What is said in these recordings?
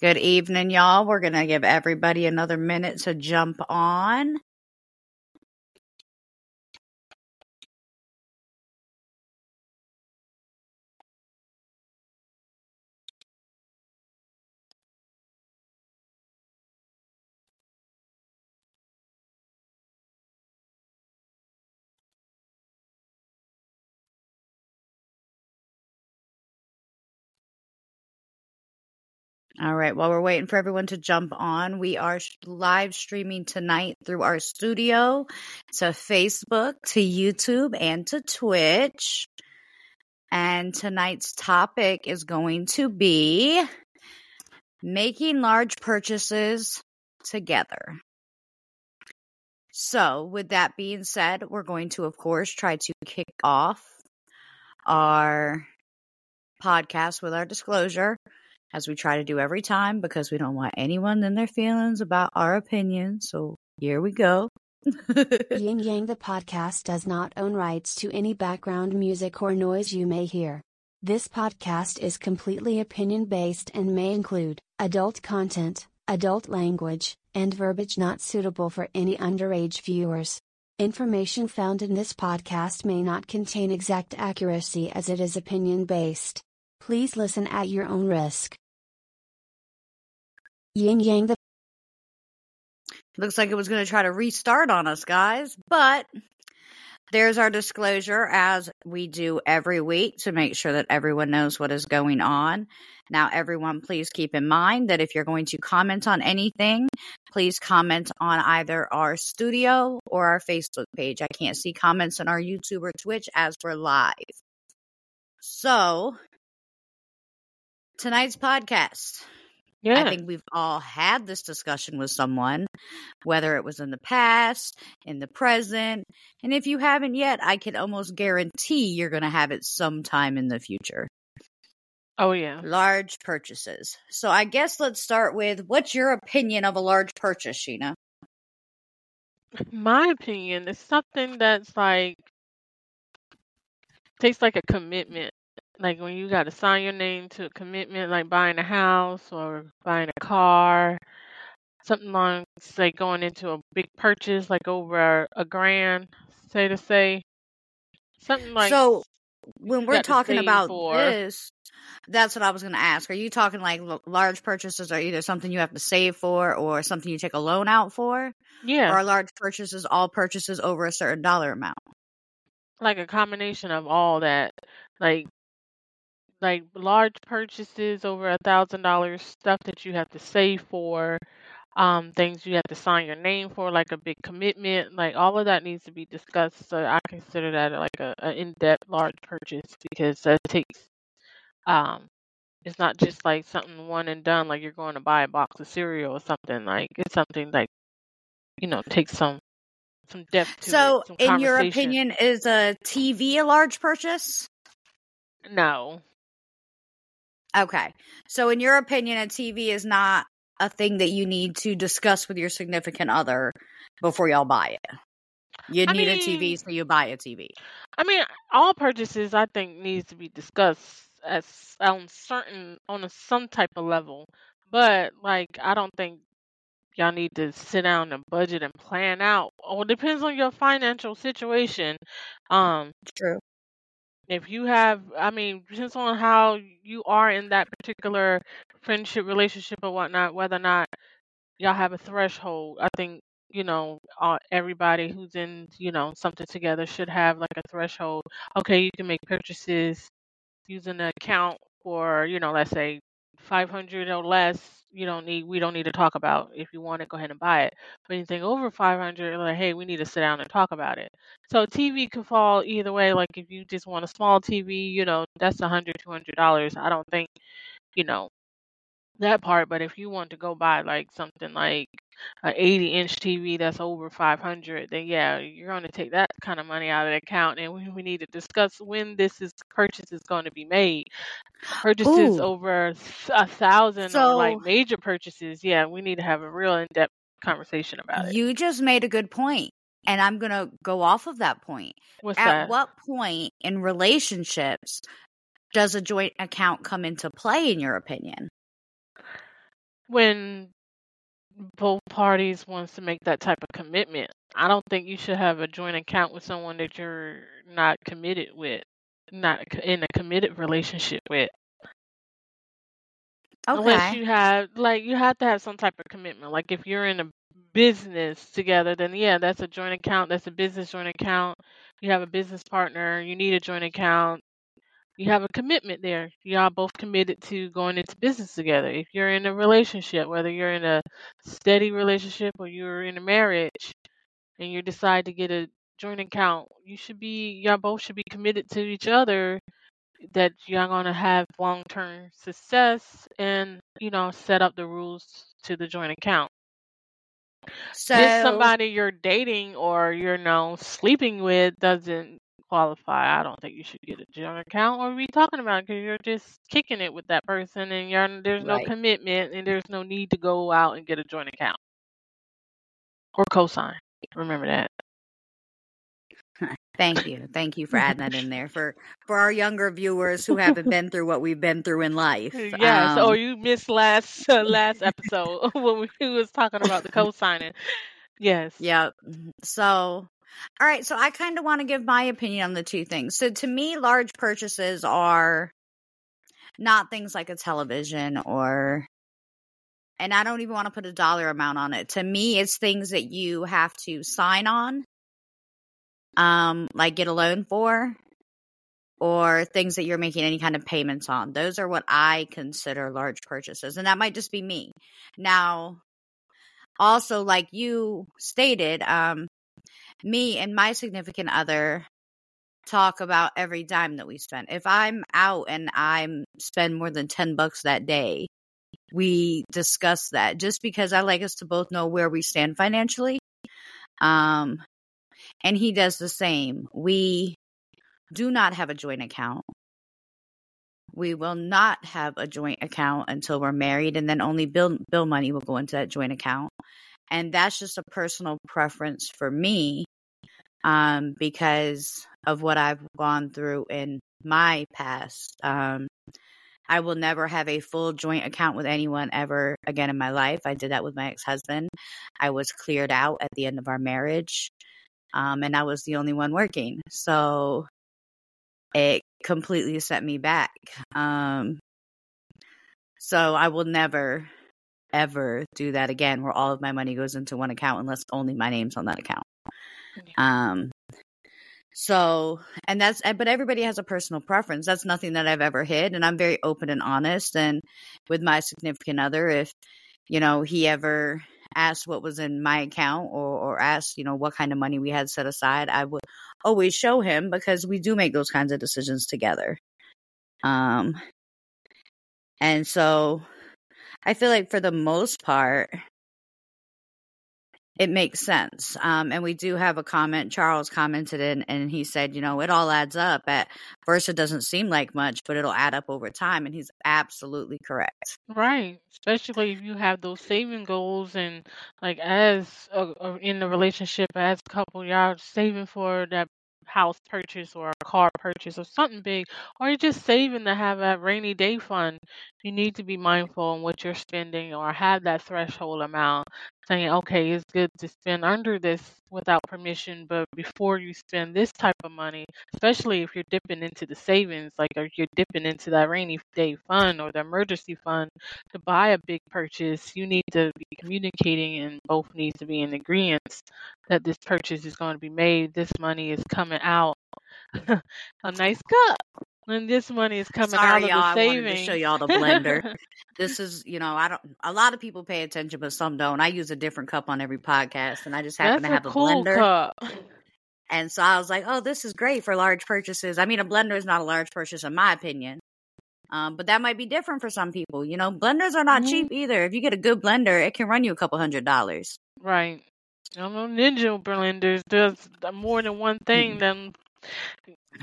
Good evening, y'all. We're going to give everybody another minute to jump on. All right. While we're waiting for everyone to jump on, we are live streaming tonight through our studio to Facebook, to YouTube, and to Twitch. And tonight's topic is going to be making large purchases together. So, with that being said, we're going to, of course, try to kick off our podcast with our disclosure as we try to do every time because we don't want anyone in their feelings about our opinion. So here we go. Yin Yang the podcast does not own rights to any background music or noise you may hear. This podcast is completely opinion based and may include adult content, adult language, and verbiage not suitable for any underage viewers. Information found in this podcast may not contain exact accuracy as it is opinion based. Please listen at your own risk. Yin Yang the Looks like it was going to try to restart on us, guys, but there's our disclosure as we do every week to make sure that everyone knows what is going on. Now, everyone, please keep in mind that if you're going to comment on anything, please comment on either our studio or our Facebook page. I can't see comments on our YouTube or Twitch as we're live. So, tonight's podcast. Yeah. I think we've all had this discussion with someone, whether it was in the past, in the present. And if you haven't yet, I can almost guarantee you're going to have it sometime in the future. Oh yeah. Large purchases. So I guess let's start with what's your opinion of a large purchase, Sheena? My opinion is something that's like takes like a commitment. Like when you got to sign your name to a commitment, like buying a house or buying a car, something like say going into a big purchase, like over a grand, say to say, something like so when we're talking about for. this, that's what I was going to ask. Are you talking like l- large purchases are either something you have to save for or something you take a loan out for? Or Yeah, are large purchases all purchases over a certain dollar amount? like a combination of all that, like like large purchases over a thousand dollars, stuff that you have to save for, um, things you have to sign your name for, like a big commitment, like all of that needs to be discussed. So I consider that like a, a in-depth large purchase because that takes um it's not just like something one and done, like you're going to buy a box of cereal or something. Like it's something like you know takes some some depth to So, it, some in your opinion, is a TV a large purchase? No, Okay. So, in your opinion, a TV is not a thing that you need to discuss with your significant other before y'all buy it. You I need a TV, so you buy a TV. I mean, all purchases I think needs to be discussed as on certain on a some type of level. But like I don't think y'all need to sit down and budget and plan out. Well, it depends on your financial situation. Um, True. If you have, I mean, depends on how you are in that particular friendship, relationship, or whatnot. Whether or not y'all have a threshold. I think you know uh, everybody who's in you know something together should have like a threshold. Okay, you can make purchases using the account for you know let's say 500 or less. You don't need we don't need to talk about if you want it go ahead and buy it. But anything over 500 like hey we need to sit down and talk about it. So TV could fall either way like if you just want a small TV, you know, that's 100 200 dollars. I don't think you know that part, but if you want to go buy like something like an 80 inch TV that's over 500, then yeah, you're going to take that kind of money out of the account. And we, we need to discuss when this is purchase is going to be made. Purchases Ooh. over a thousand or like major purchases, yeah, we need to have a real in depth conversation about it. you just made a good point, and I'm going to go off of that point. What's At that? what point in relationships does a joint account come into play, in your opinion? When both parties wants to make that type of commitment. I don't think you should have a joint account with someone that you're not committed with, not in a committed relationship with. Okay. Unless you have like you have to have some type of commitment. Like if you're in a business together, then yeah, that's a joint account. That's a business joint account. You have a business partner. You need a joint account. You have a commitment there. Y'all both committed to going into business together. If you're in a relationship, whether you're in a steady relationship or you're in a marriage, and you decide to get a joint account, you should be y'all both should be committed to each other that y'all gonna have long term success and you know set up the rules to the joint account. So, somebody you're dating or you're know sleeping with doesn't qualify. I don't think you should get a joint account or be talking about it because you're just kicking it with that person and you're there's no right. commitment and there's no need to go out and get a joint account or cosign. Remember that. Thank you. Thank you for adding that in there for for our younger viewers who haven't been through what we've been through in life. Yes. Oh, Um, you missed last uh, last episode when we was talking about the co-signing. Yes. yeah. So, all right. So I kind of want to give my opinion on the two things. So to me, large purchases are not things like a television or, and I don't even want to put a dollar amount on it. To me, it's things that you have to sign on, um, like get a loan for, or things that you're making any kind of payments on. Those are what I consider large purchases. And that might just be me. Now, also, like you stated, um, me and my significant other talk about every dime that we spend. If I'm out and I'm spend more than 10 bucks that day, we discuss that just because I like us to both know where we stand financially. Um, and he does the same. We do not have a joint account. We will not have a joint account until we're married, and then only bill bill money will go into that joint account. And that's just a personal preference for me, um, because of what I've gone through in my past. Um, I will never have a full joint account with anyone ever again in my life. I did that with my ex husband. I was cleared out at the end of our marriage, um, and I was the only one working. So it completely set me back. Um, so I will never, ever do that again where all of my money goes into one account unless only my name's on that account. Um, so, and that's, but everybody has a personal preference. That's nothing that I've ever hid. And I'm very open and honest. And with my significant other, if, you know, he ever asked what was in my account or, or asked, you know, what kind of money we had set aside, I would always show him because we do make those kinds of decisions together. Um, and so I feel like for the most part, it makes sense. Um, and we do have a comment. Charles commented in, and he said, you know, it all adds up. At first, it doesn't seem like much, but it'll add up over time. And he's absolutely correct. Right. Especially if you have those saving goals and like as a, a, in the relationship as a couple, y'all saving for that house purchase or a car purchase or something big, or you're just saving to have a rainy day fund. You need to be mindful on what you're spending or have that threshold amount saying, okay, it's good to spend under this without permission, but before you spend this type of money, especially if you're dipping into the savings, like you're dipping into that rainy day fund or the emergency fund to buy a big purchase, you need to be communicating and both need to be in agreement that this purchase is going to be made. This money is coming out. a nice cup. And this money is coming out Sorry, of y'all. the I wanted to show y'all the blender. This is, you know, I don't, a lot of people pay attention, but some don't. I use a different cup on every podcast, and I just happen That's to have a cool blender. cup. And so I was like, oh, this is great for large purchases. I mean, a blender is not a large purchase, in my opinion. Um, but that might be different for some people. You know, blenders are not hmm cheap either. If you get a good blender, it can run you a couple hundred dollars. Right. I know Ninja blenders does more than one thing. Then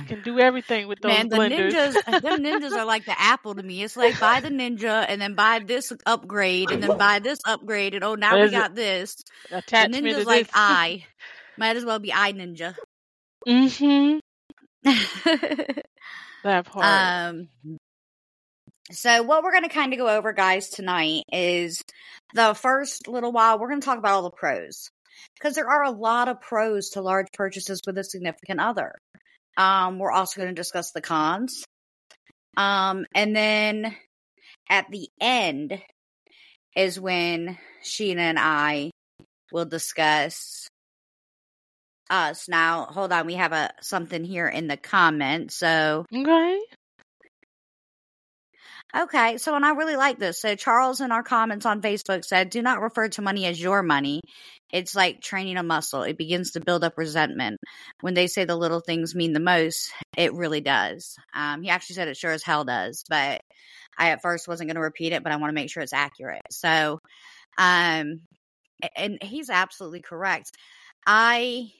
can do everything with those Man, the blenders. ninjas, them ninjas are like the Apple to me. It's like buy the ninja and then buy this upgrade and then buy this upgrade and oh now we got this. The ninja's like this. I. Might as well be I ninja. hmm That part. um So, what we're going to kind of go over, guys, tonight is the first little while, we're going to talk about all the pros because there are a lot of pros to large purchases with a significant other. Um, we're also going to discuss the cons. Um, and then at the end is when Sheena and I will discuss us. Now, hold on, we have a something here in the comments. So, Okay. okay, so and I really like this. So, Charles in our comments on Facebook said, "Do not refer to money as your money. It's like training a muscle. It begins to build up resentment. When they say the little things mean the most, it really does." Um, he actually said it sure as hell does, but I at first wasn't going to repeat it, but I want to make sure it's accurate. So, um, and he's absolutely correct. I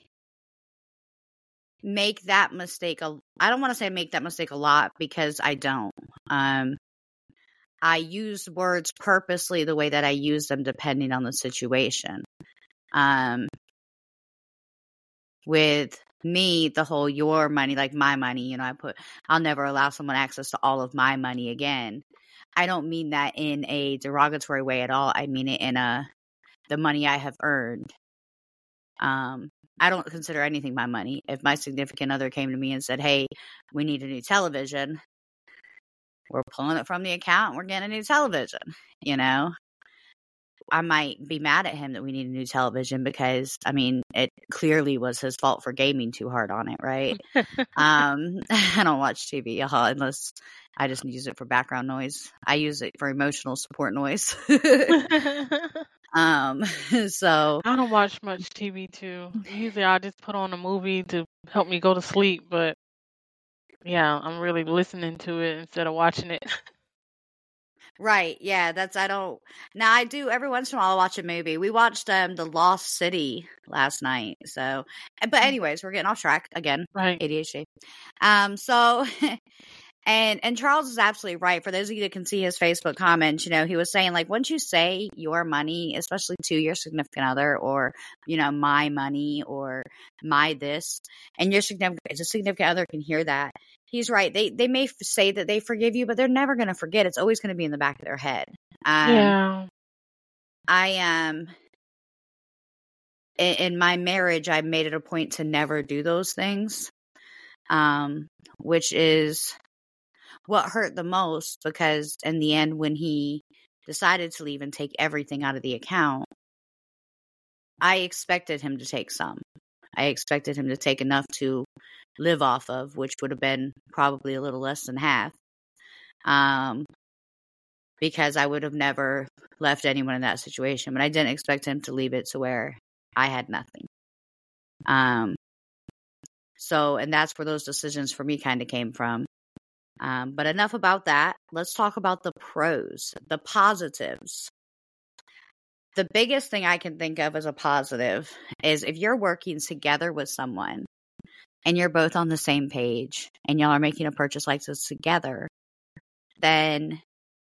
make that mistake a I don't want to say make that mistake a lot because I don't. Um I use words purposely the way that I use them depending on the situation. Um with me the whole your money like my money, you know, I put I'll never allow someone access to all of my money again. I don't mean that in a derogatory way at all. I mean it in a the money I have earned. Um I don't consider anything my money. If my significant other came to me and said, "Hey, we need a new television," we're pulling it from the account. We're getting a new television. You know, I might be mad at him that we need a new television because I mean, it clearly was his fault for gaming too hard on it, right? um, I don't watch TV y'all, unless I just use it for background noise. I use it for emotional support noise. um, so I don't watch much TV too. Usually I just put on a movie to help me go to sleep, but yeah, I'm really listening to it instead of watching it. Right. Yeah, that's I don't now I do every once in a while I'll watch a movie. We watched um The Lost City last night. So but anyways, we're getting off track again. Right. ADHD. Um so and and Charles is absolutely right. For those of you that can see his Facebook comments, you know, he was saying like once you say your money, especially to your significant other or, you know, my money or my this, and your significant a significant other can hear that he's right. They they may f- say that they forgive you, but they're never going to forget. It's always going to be in the back of their head. Um, Yeah. I am. in, in my marriage, I made it a point to never do those things, um, which is what hurt the most because in the end, when he decided to leave and take everything out of the account, I expected him to take some. I expected him to take enough to live off of, which would have been probably a little less than half. Um, because I would have never left anyone in that situation, but I didn't expect him to leave it to where I had nothing. Um, so, and that's where those decisions for me kind of came from. Um, but enough about that. Let's talk about the pros, the positives. The biggest thing I can think of as a positive is if you're working together with someone and you're both on the same page and y'all are making a purchase like this together, then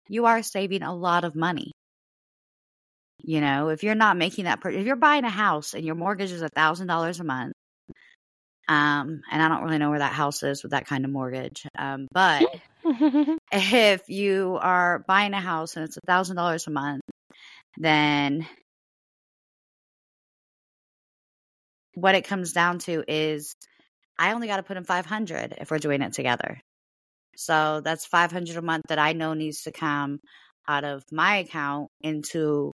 you are saving a lot of money. You know, if you're not making that, pur- if you're buying a house and your mortgage is a thousand dollars a month, um, and I don't really know where that house is with that kind of mortgage, um, but if you are buying a house and it's a thousand dollars a month, then what it comes down to is I only got to put in 500 if we're doing it together. So that's 500 a month that I know needs to come out of my account into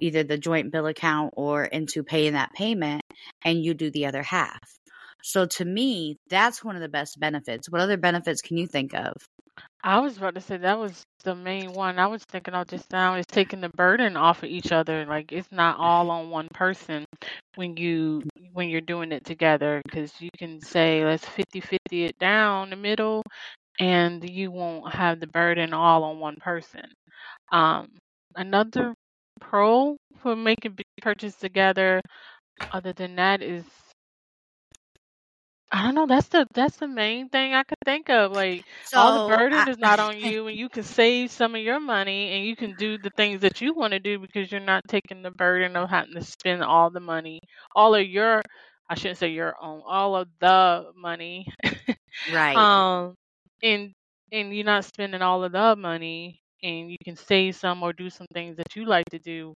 either the joint bill account or into paying that payment and you do the other half. So to me, that's one of the best benefits. What other benefits can you think of? I was about to say that was the main one. I was thinking of just now is taking the burden off of each other. Like it's not all on one person when you when you're doing it together because you can say let's 50-50 it down the middle and you won't have the burden all on one person. Um another pro for making big purchase together other than that is I don't know. That's the that's the main thing I could think of. Like all the burden I, is not on you, and you can save some of your money, and you can do the things that you want to do because you're not taking the burden of having to spend all the money, all of your. I shouldn't say your own, all of the money, right. um, and and you're not spending all of the money and you can save some or do some things that you like to do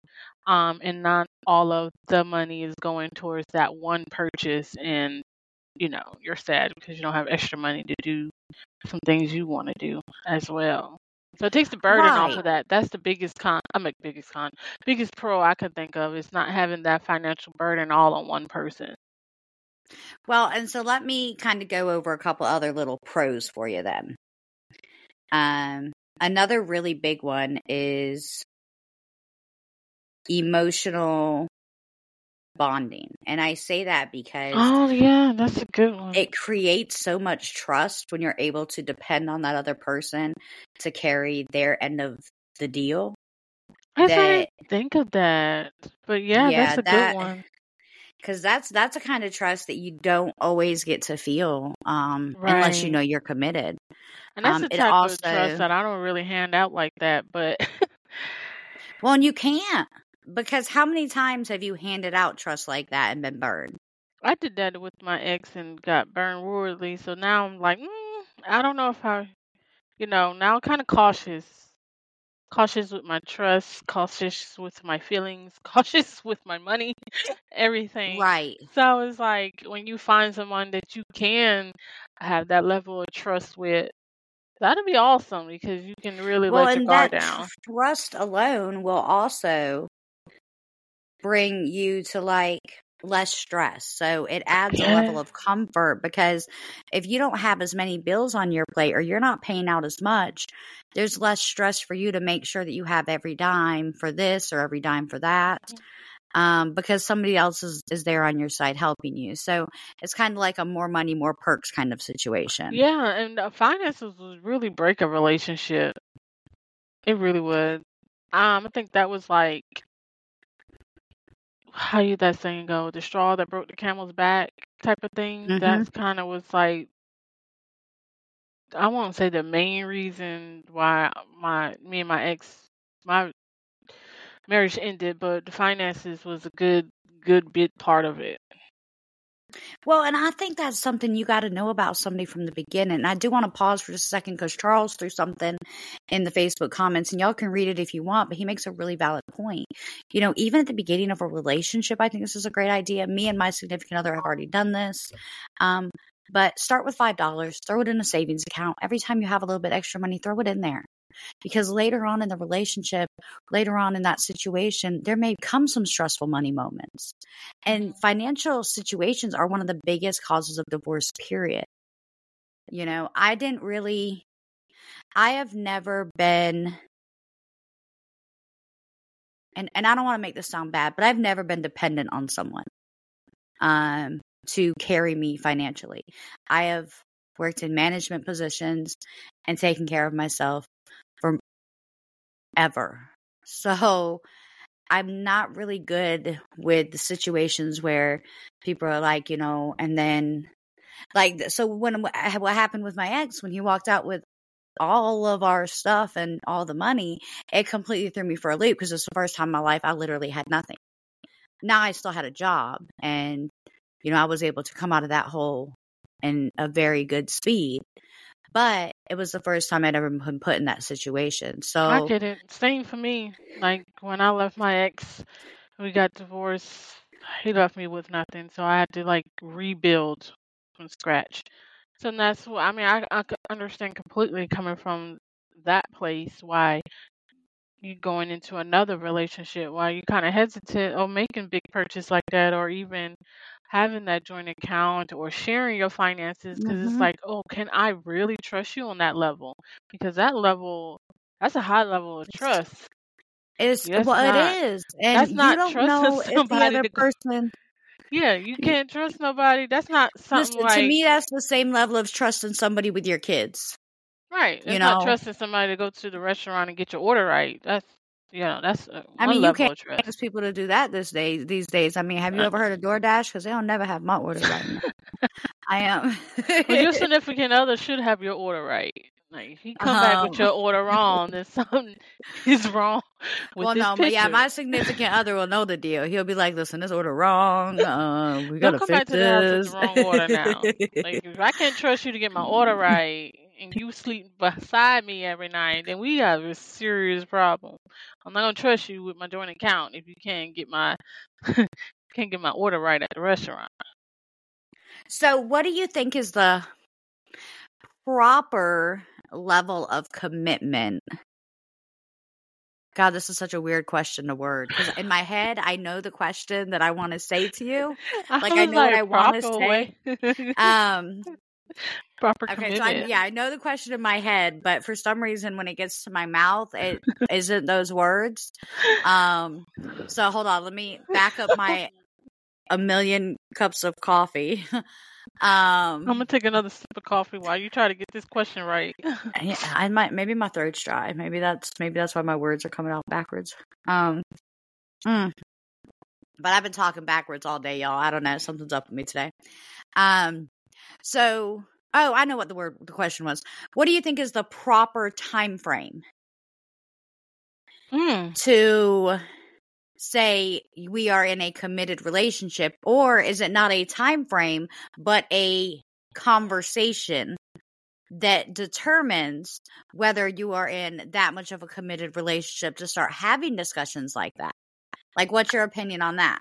um and not all of the money is going towards that one purchase and you know you're sad because you don't have extra money to do some things you want to do as well. So it takes the burden off of that. That's the biggest con i'm mean, biggest con biggest pro i could think of is not having that financial burden all on one person. Well, and so let me kind of go over a couple other little pros for you then. Um, another really big one is emotional bonding. And I say that because oh yeah that's a good one it creates so much trust when you're able to depend on that other person to carry their end of the deal. I didn't think of that, but yeah, Yeah, that's a that- good one. Cause that's that's a kind of trust that you don't always get to feel, um, unless you know you're committed. And that's um, the type also- of trust that I don't really hand out like that. But Well, and you can't because how many times have you handed out trust like that and been burned? I did that with my ex and got burned royally. So now I'm like, mm, I don't know if I, you know, now I'm kind of cautious. Cautious with my trust, cautious with my feelings, cautious with my money, everything. Right. So it's like when you find someone that you can have that level of trust with, that'd be awesome because you can really Well, let your guard that down. trust alone will also bring you to like less stress. So it adds a level of comfort because if you don't have as many bills on your plate or you're not paying out as much, there's less stress for you to make sure that you have every dime for this or every dime for that. Um, because somebody else is, is there on your side helping you. So it's kind of like a more money, more perks kind of situation. Yeah, and uh, finances would really break a relationship. It really would. Um, I think that was like how did that saying go, the straw that broke the camel's back type of thing. Mhm. That's kind of was like I won't say the main reason why my me and my ex my marriage ended, but the finances was a good good bit part of it. Well, and I think that's something you got to know about somebody from the beginning. And I do want to pause for just a second because Charles threw something in the Facebook comments, and y'all can read it if you want, but he makes a really valid point. You know, even at the beginning of a relationship, I think this is a great idea. Me and my significant other have already done this. Um, but start with $5, throw it in a savings account. Every time you have a little bit extra money, throw it in there. Because later on in the relationship, later on in that situation, there may come some stressful money moments. And financial situations are one of the biggest causes of divorce, period. You know, I didn't really, I have never been, and, and I don't want to make this sound bad, but I've never been dependent on someone um, to carry me financially. I have worked in management positions and taken care of myself for ever. So I'm not really good with the situations where people are like, you know, and then like so when what happened with my ex when he walked out with all of our stuff and all the money, it completely threw me for a loop because it's the first time in my life I literally had nothing. Now I still had a job and you know, I was able to come out of that hole in a very good speed. But it was the first time I'd ever been put in that situation. So I it. Same for me. Like when I left my ex, we got divorced. He left me with nothing, so I had to like rebuild from scratch. So that's what I mean. I I understand completely coming from that place why you going into another relationship, why you kind of hesitant or making big purchase like that, or even having that joint account or sharing your finances because it's Mhm. like, oh, can I really trust you on that level? Because that level, that's a high level of trust. It's That's well, not- it is, and that's you not don't trusting know if the somebody other to go- person. Yeah, you can't trust nobody. That's not something Listen, like to me, that's the same level of trusting somebody with your kids. Right. It's you not know. trusting somebody to go to the restaurant and get your order right. That's you know that's uh, I mean, you can't ask people to do that this day these days. I mean, have you ever heard of DoorDash? Because they don't never have my order right. I am. Well, your significant other should have your order right. Like if he come back with Um. your order wrong, then something is wrong with well, this no, but yeah, my significant other will know the deal. He'll be like, "Listen, this order wrong. Uh, we gotta come fix back to the house with this." wrong order now. Like if I can't trust you to get my order right, and you sleep beside me every night, then we have a serious problem. I'm not gonna trust you with my joint account if you can't get my can't get my order right at the restaurant. So, what do you think is the proper level of commitment? God, this is such a weird question to word because in my head, I know the question that I want to say to you. Like I, was know what I want to say. Um, proper okay, so I, yeah, I know the question in my head, but for some reason, when it gets to my mouth, it isn't those words. Um, so hold on, let me back up my a million cups of coffee. um, I'm um, gonna take another sip of coffee while you try to get this question right. yeah, I might maybe my throat's dry. Maybe that's maybe that's why my words are coming out backwards. Um, mm. but I've been talking backwards all day, y'all. I don't know, something's up with me today. Um, so oh, I know what the word the question was. What do you think is the proper time frame Hmm. to say we are in a committed relationship or is it not a time frame but a conversation that determines whether you are in that much of a committed relationship to start having discussions like that like what's your opinion on that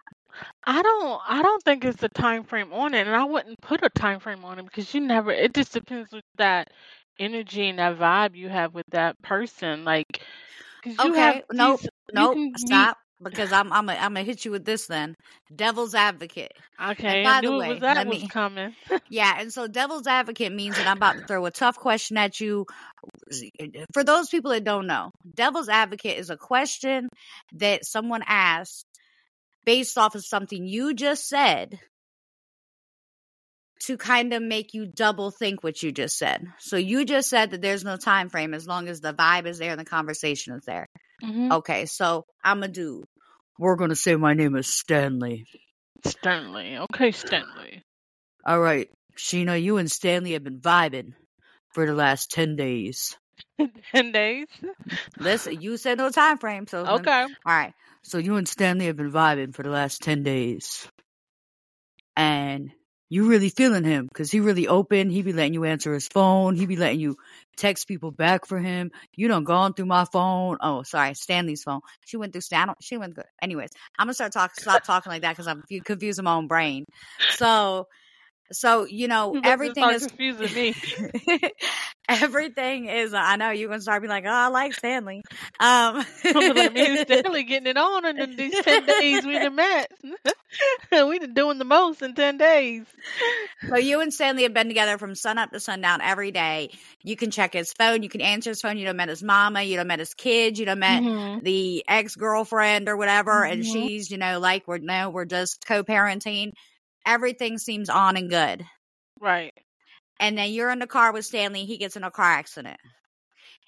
I don't I don't think it's a time frame on it, and I wouldn't put a time frame on it because you never. It just depends with that energy and that vibe you have with that person. Like, you have okay nope these, you nope can meet. stop because i'm i'm gonna I'm gonna hit you with this then devil's advocate Okay, and I by the knew it way was that let was me coming. Yeah, and so devil's advocate means that I'm about to throw a tough question at you. Eh, for those people that don't know, devil's advocate is a question that someone asks based off of something you just said to kind of make you double think what you just said. So you just said that there's no time frame as long as the vibe is there and the conversation is there. hmm Okay, so I'm a dude. We're gonna say my name is Stanley. Stanley. Okay, Stanley. All right, Sheena, you and Stanley have been vibing for the last ten days. Ten days. Listen, you said no time frame, so then- Okay. all right. So you and Stanley have been vibing for the last ten days, and you really feeling him because he really open. He be letting you answer his phone. He be letting you text people back for him. You done gone through my phone. Oh, sorry, Stanley's phone. She went through Stan. She went good. Anyways, I'm gonna start talking. Stop talking like that because I'm confusing my own brain. So, so you know everything is confusing me. everything is. I know you're gonna start being like, oh, I like Stanley. Um, I'm gonna be like, me Stanley getting it on in these ten days we done met. we done doing the most in ten days. So you and Stanley have been together from sun up to sundown every day. You can check his phone. You can answer his phone. You don't met his mama. You don't met his kids. You don't met Mhm. the ex girlfriend or whatever. And Mhm. she's, you know, like we're no, we're just co-parenting. Everything seems on and good. Right. And then you're in the car with Stanley. He gets in a car accident.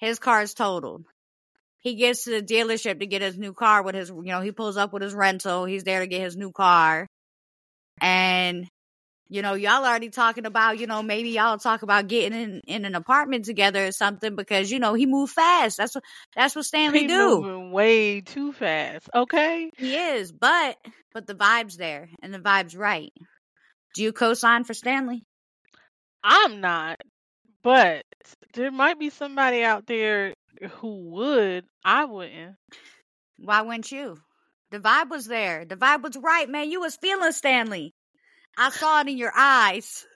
His car is totaled. He gets to the dealership to get his new car with his, you know, he pulls up with his rental. He's there to get his new car. And, you know, y'all already talking about, you know, maybe y'all talk about getting in, in an apartment together or something because, you know, he moved fast. That's what, that's what Stanley He do. moving way too fast. Okay. He is, but, but the vibe's there and the vibe's right. Do you co-sign for Stanley? I'm not, but there might be somebody out there who would. I wouldn't. Why wouldn't you? The vibe was there. The vibe was right, man. You was feeling Stanley. I saw it in your eyes.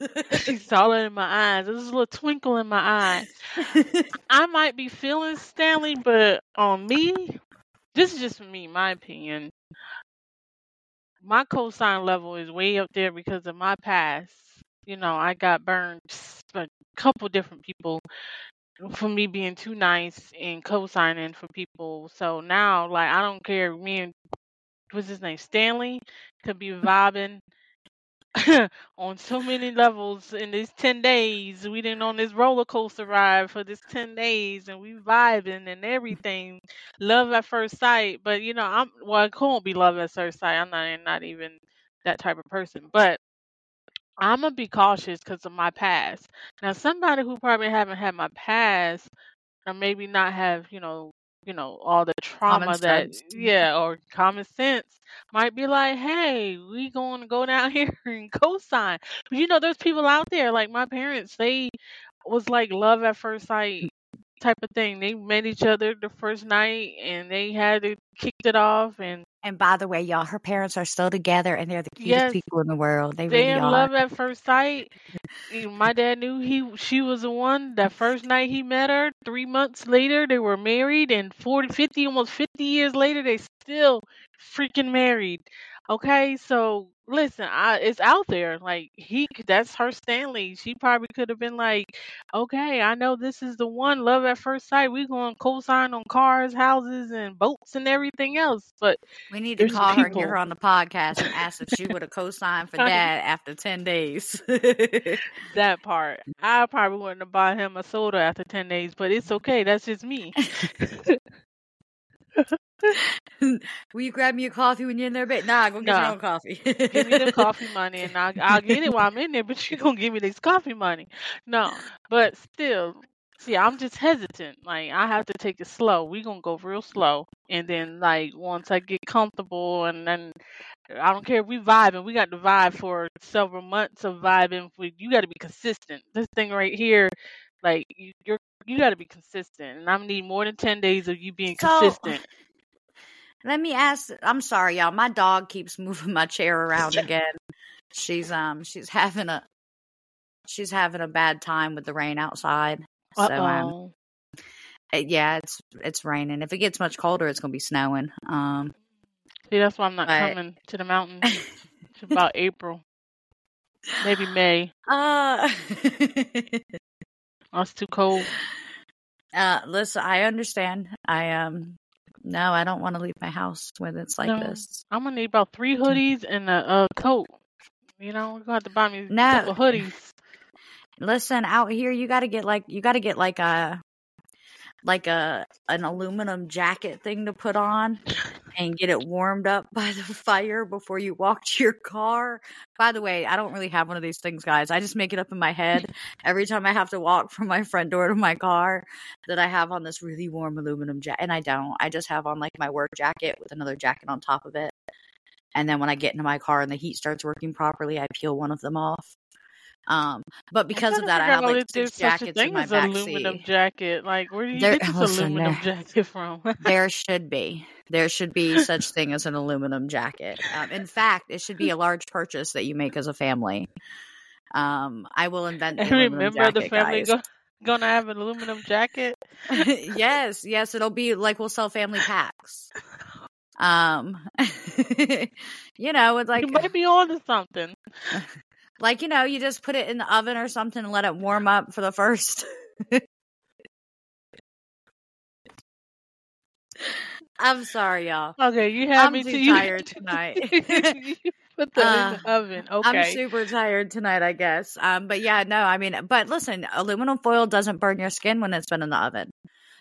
I saw it in my eyes. There's a little twinkle in my eye. I might be feeling Stanley, but on me, this is just me, my opinion. My cosign level is way up there because of my past. You know, I got burned by a couple different people for me being too nice and co-signing for people. So now, like, I don't care. Me and what's his name, Stanley, could be vibing on so many levels in these 10 days. We didn't on this roller coaster ride for this 10 days and we vibing and everything. Love at first sight. But, you know, I'm, well, it can't be love at first sight. I'm not, not even that type of person. But I'm to be cautious because of my past. Now, somebody who probably haven't had my past or maybe not have, you know, you know, all the trauma that, mm-hmm. yeah, or common sense might be like, hey, we going to go down here and co-sign. But you know, there's people out there like my parents. They was like love at first sight type of thing. They met each other the first night and they had it kicked it off and And by the way, y'all, her parents are still together and they're the cutest yes, people in the world. They they really in are. love at first sight. My dad knew he she was the one that first night he met her. Three months later they were married and 40, 50, almost 50 years later they still freaking married. Okay, so listen, I, it's out there. Like he, that's her Stanley. She probably could have been like, okay, I know this is the one. Love at first sight. We going to co-sign on cars, houses, and boats and everything else. But We need to call her and get her on the podcast and ask if she would have co-signed for dad after 10 days. that part, I probably wouldn't have bought him a soda after ten days. But it's okay. That's just me. Will you grab me a coffee when you're in there? But nah, go get your own coffee. give me the coffee money, and I'll, I'll get it while I'm in there. But you gonna give me this coffee money? No, but still, see, I'm just hesitant. Like I have to take it slow. We gonna go real slow, and then like once I get comfortable, and then I don't care if we vibing. We got to vibe for several months of vibing. We, you got to be consistent. This thing right here, like you, you're. You got to be consistent, and I need more than ten days of you being so consistent. Let me ask. I'm sorry, y'all. My dog keeps moving my chair around again. She's um she's having a she's having a bad time with the rain outside. Uh So um oh. uh, yeah, it's it's raining. If it gets much colder, it's gonna be snowing. Um, See, that's why I'm not but coming to the mountains. It's about April, maybe May. uh, Oh, it's too cold. uh, listen, I understand. I um, no, I don't want to leave my house when it's like No, this. I'm gonna need about three mm. hoodies and a, a coat. You know, you're gonna have to buy me a couple hoodies. listen, out here, you got to get like you got to get like a like a an aluminum jacket thing to put on and get it warmed up by the fire before you walk to your car. By the way, I don't really have one of these things, guys. I just make it up in my head every time I have to walk from my front door to my car that I have on this really warm aluminum jacket. And I don't. I just have on like my work jacket with another jacket on top of it. And then when I get into my car and the heat starts working properly, I peel one of them off. Um, but because of that, I have like if six there's such a jackets in my back aluminum seat. jacket. Like, where do you There, get this listen, aluminum there, jacket from? there should be, there should be such thing as an aluminum jacket. Um, in fact, it should be a large purchase that you make as a family. Um, I will invent the Every aluminum member of the family go, gonna have an aluminum jacket. yes, yes, it'll be like we'll sell family packs. Um, you know, it's like, You might be on to something. Like you know, you just put it in the oven or something and let it warm up for the first. I'm sorry, y'all. Okay, you have I'm me too tired tonight. put that uh, in the oven. Okay. I'm super tired tonight, I guess. Um, but yeah, no, I mean, but listen, aluminum foil doesn't burn your skin when it's been in the oven.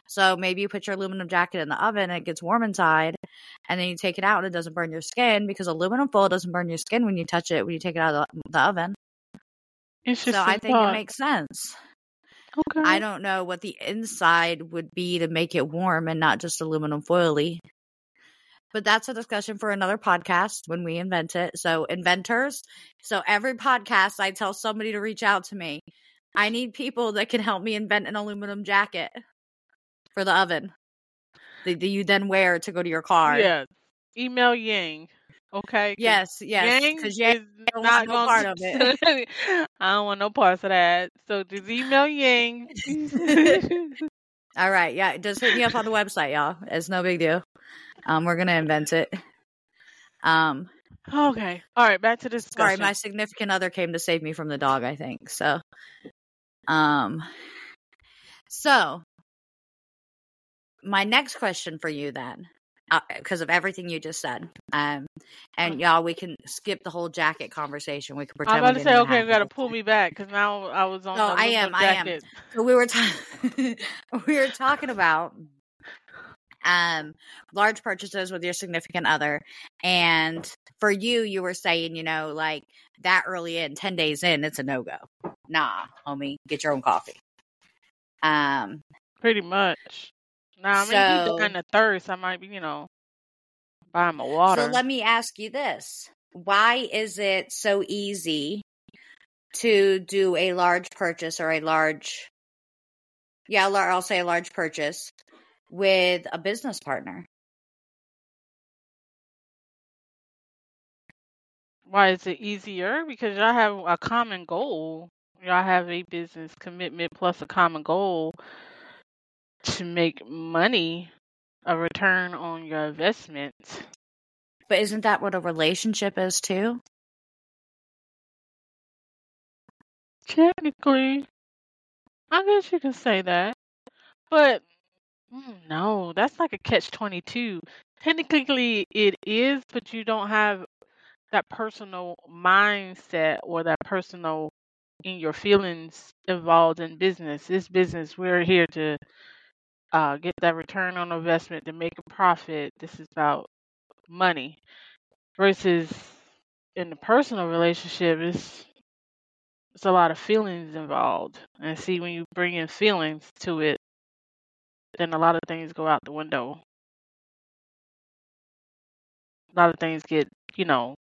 So maybe you put your aluminum jacket in the oven and it gets warm inside, and then you take it out and it doesn't burn your skin because aluminum foil doesn't burn your skin when you touch it when you take it out of the, the oven. So I think it makes sense. Okay. I don't know what the inside would be to make it warm and not just aluminum foily. But that's a discussion for another podcast when we invent it. So, inventors. So, every podcast, I tell somebody to reach out to me. I need people that can help me invent an aluminum jacket for the oven that that you then wear to go to your car. Yeah. Email Yang. Okay. Yes, yes. Yang Because Yang is not no part of it. I don't want no parts of that. So just email Yang. All right. Yeah. Just hit me up on the website, y'all. It's no big deal. Um, we're going to invent it. Um, okay. All right. Back to the Sorry, my significant other came to save me from the dog, I think. So um so my next question for you then because of everything you just said. Um and y'all we can skip the whole jacket conversation. We can I'm pretend about we to say, okay, you got to pull me back because now I was on No, the I am, I am. jacket. So we were talking we were talking about um large purchases with your significant other and for you you were saying you know like that early in 10 days in it's a no-go nah homie get your own coffee um Pretty much. Now, I mean, if so he's dying of thirst, I might be, you know, buy him a water. so let me ask you this why is it so easy to do a large purchase or a large yeah, I'll say a large purchase with a business partner. Why is it easier? Because y'all have a common goal. Y'all have a business commitment plus a common goal to make money, a return on your investment. But isn't that what a relationship is too? Technically, I guess you can say that. But mm, no, that's like a catch 22. Technically, it is, but you don't have that personal mindset or that personal in your feelings involved in business. This business, we're here to uh, get that return on investment, to make a profit. This is about money. Versus in the personal relationship, it's it's a lot of feelings involved. And see, when you bring in feelings to it, then a lot of things go out the window. A lot of things get, you know,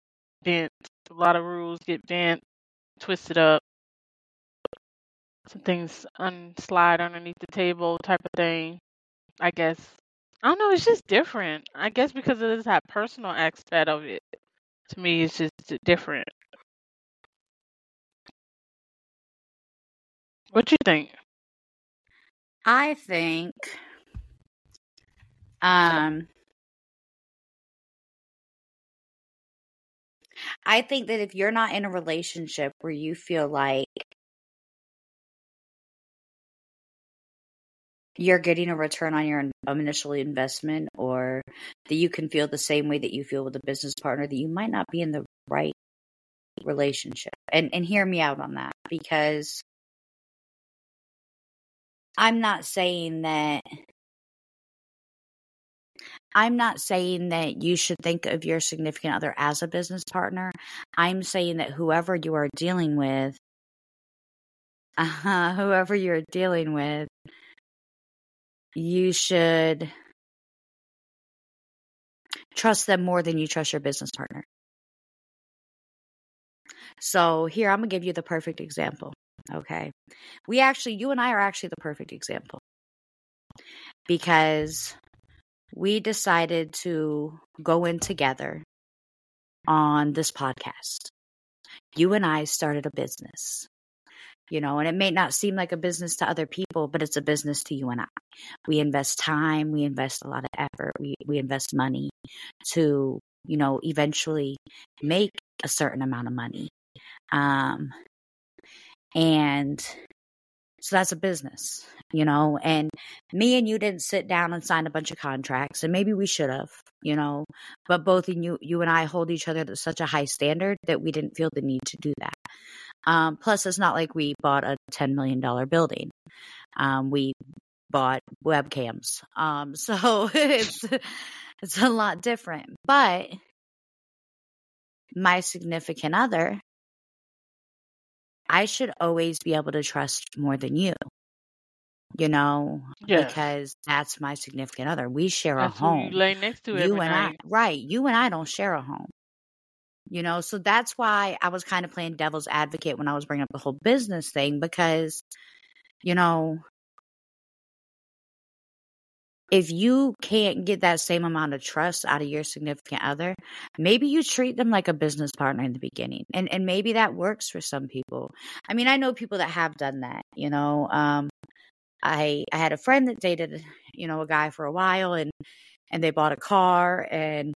bent. A lot of rules get bent, twisted up. Some things unslide underneath the table, type of thing. I guess. I don't know. It's just different. I guess because it is that personal aspect of it. To me, it's just different. What you think? I think um I think that if you're not in a relationship where you feel like you're getting a return on your initial investment or that you can feel the same way that you feel with a business partner that you might not be in the right relationship. And and hear me out on that because I'm not saying that I'm not saying that you should think of your significant other as a business partner. I'm saying that whoever you are dealing with, uh, whoever you're dealing with, you should trust them more than you trust your business partner. So, here, I'm going to give you the perfect example. Okay. We actually, you and I are actually the perfect example because we decided to go in together on this podcast. You and I started a business, you know, and it may not seem like a business to other people, but it's a business to you and I. We invest time, we invest a lot of effort, we, we invest money to, you know, eventually make a certain amount of money. Um, and so that's a business, you know, and me and you didn't sit down and sign a bunch of contracts and maybe we should have, you know, but both you, you and I hold each other to such a high standard that we didn't feel the need to do that. Um, plus it's not like we bought a $10 million building. Um, we bought webcams. Um, so it's, it's a lot different, but my significant other I should always be able to trust more than you. You know, Yes. because that's my significant other. We share a That's you home. lay next to You and I, right? You and I don't share a home. You know, so that's why I was kind of playing devil's advocate when I was bringing up the whole business thing because, you know, if you can't get that same amount of trust out of your significant other, maybe you treat them like a business partner in the beginning. And and maybe that works for some people. I mean, I know people that have done that, you know. Um I I had a friend that dated, you know, a guy for a while and and they bought a car and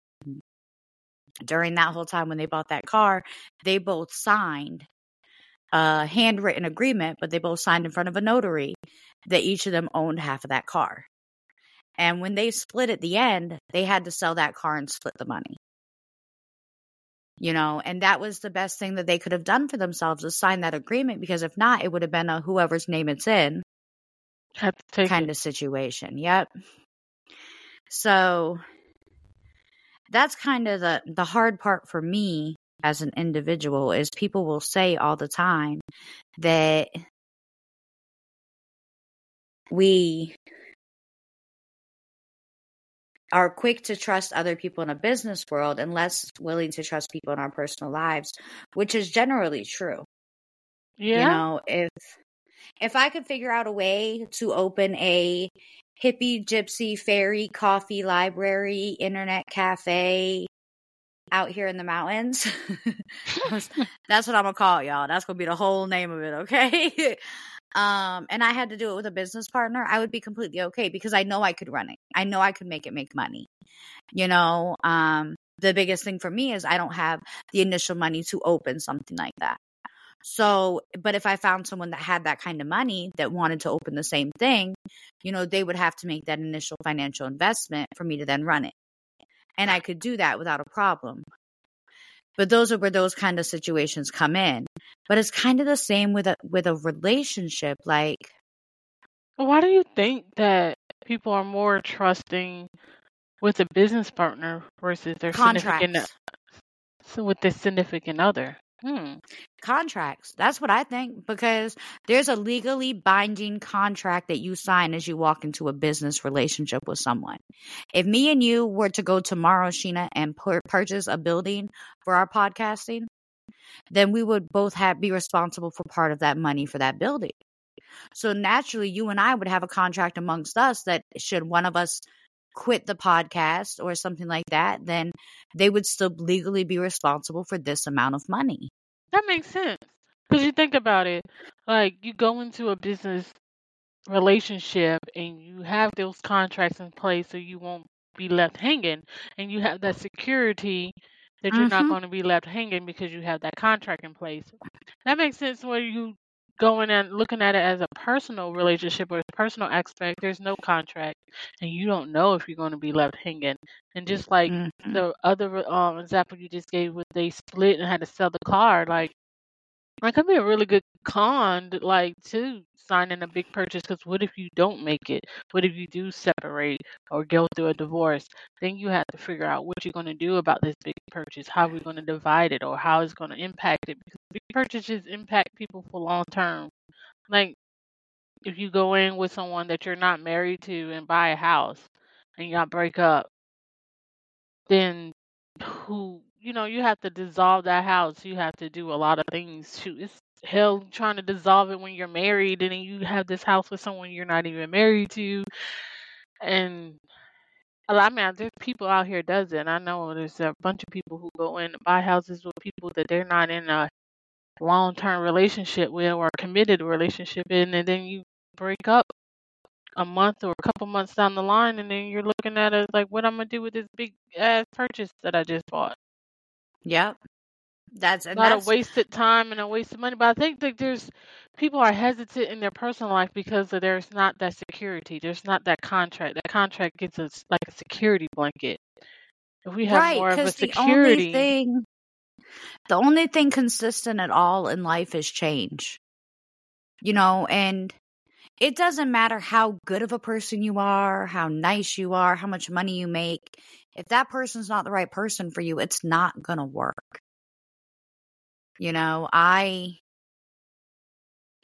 during that whole time when they bought that car, they both signed a handwritten agreement, but they both signed in front of a notary that each of them owned half of that car. And when they split at the end, they had to sell that car and split the money. You know, and that was the best thing that they could have done for themselves is sign that agreement because if not, it would have been a whoever's name it's in kind it. of situation. Yep. So that's kind of the the hard part for me as an individual is people will say all the time that we are quick to trust other people in a business world and less willing to trust people in our personal lives, which is generally true. Yeah. You know, if if I could figure out a way to open a hippie gypsy fairy coffee library internet cafe out here in the mountains. That's what i'm gonna call it y'all. That's gonna be the whole name of it okay? Um and i had to do it with a business partner. I would be completely okay because i know i could run it. I know i could make it make money. You know um the biggest thing for me is i don't have the initial money to open something like that so, but if I found someone that had that kind of money that wanted to open the same thing, you know, they would have to make that initial financial investment for me to then run it. And I could do that without a problem. But those are where those kind of situations come in. But it's kind of the same with a with a relationship like Why do you think that people are more trusting with a business partner versus their significant so with their significant other? Hmm. Contracts. That's what I think because there's a legally binding contract that you sign as you walk into a business relationship with someone. If me and you were to go tomorrow, Sheena, and pur- purchase a building for our podcasting, then we would both have be responsible for part of that money for that building. So naturally, you and I would have a contract amongst us that should one of us quit the podcast or something like that, then they would still legally be responsible for this amount of money. That makes sense. Because you think about it, like you go into a business relationship and you have those contracts in place so you won't be left hanging and you have that security that you're not Mm-hmm. going to be left hanging because you have that contract in place. That makes sense where you going and looking at it as a personal relationship or a personal aspect. There's no contract and you don't know if you're going to be left hanging. And just like Mm-hmm. the other um example you just gave, where they split and had to sell the car, like that could be a really good con, like to signing a big purchase. Because what if you don't make it? What if you do separate or go through a divorce? Then you have to figure out what you're going to do about this big purchase. How we're going to divide it, or how it's going to impact it. Because big purchases impact people for long term. Like if you go in with someone that you're not married to and buy a house, and y'all break up, then who you know you have to dissolve that house. You have to do a lot of things shoot it's hell trying to dissolve it when you're married and then you have this house with someone you're not even married to. And a lot mean there's people out here does it i know there's a bunch of people who go in and buy houses with people that they're not in a long-term relationship with or committed relationship in and then you break up a month or a couple months down the line and then you're looking at it like what i'm gonna do with this big ass purchase that i just bought Yep. That's a lot of wasted time and a wasted money. But I think that there's people are hesitant in their personal life because of there's not that security. There's not that contract. That contract gets us like a security blanket. If we have right more of a because the only security, thing the only thing consistent at all in life is change. You know, and it doesn't matter how good of a person you are, how nice you are, how much money you make. If that person's not the right person for you, it's not going to work. You know, I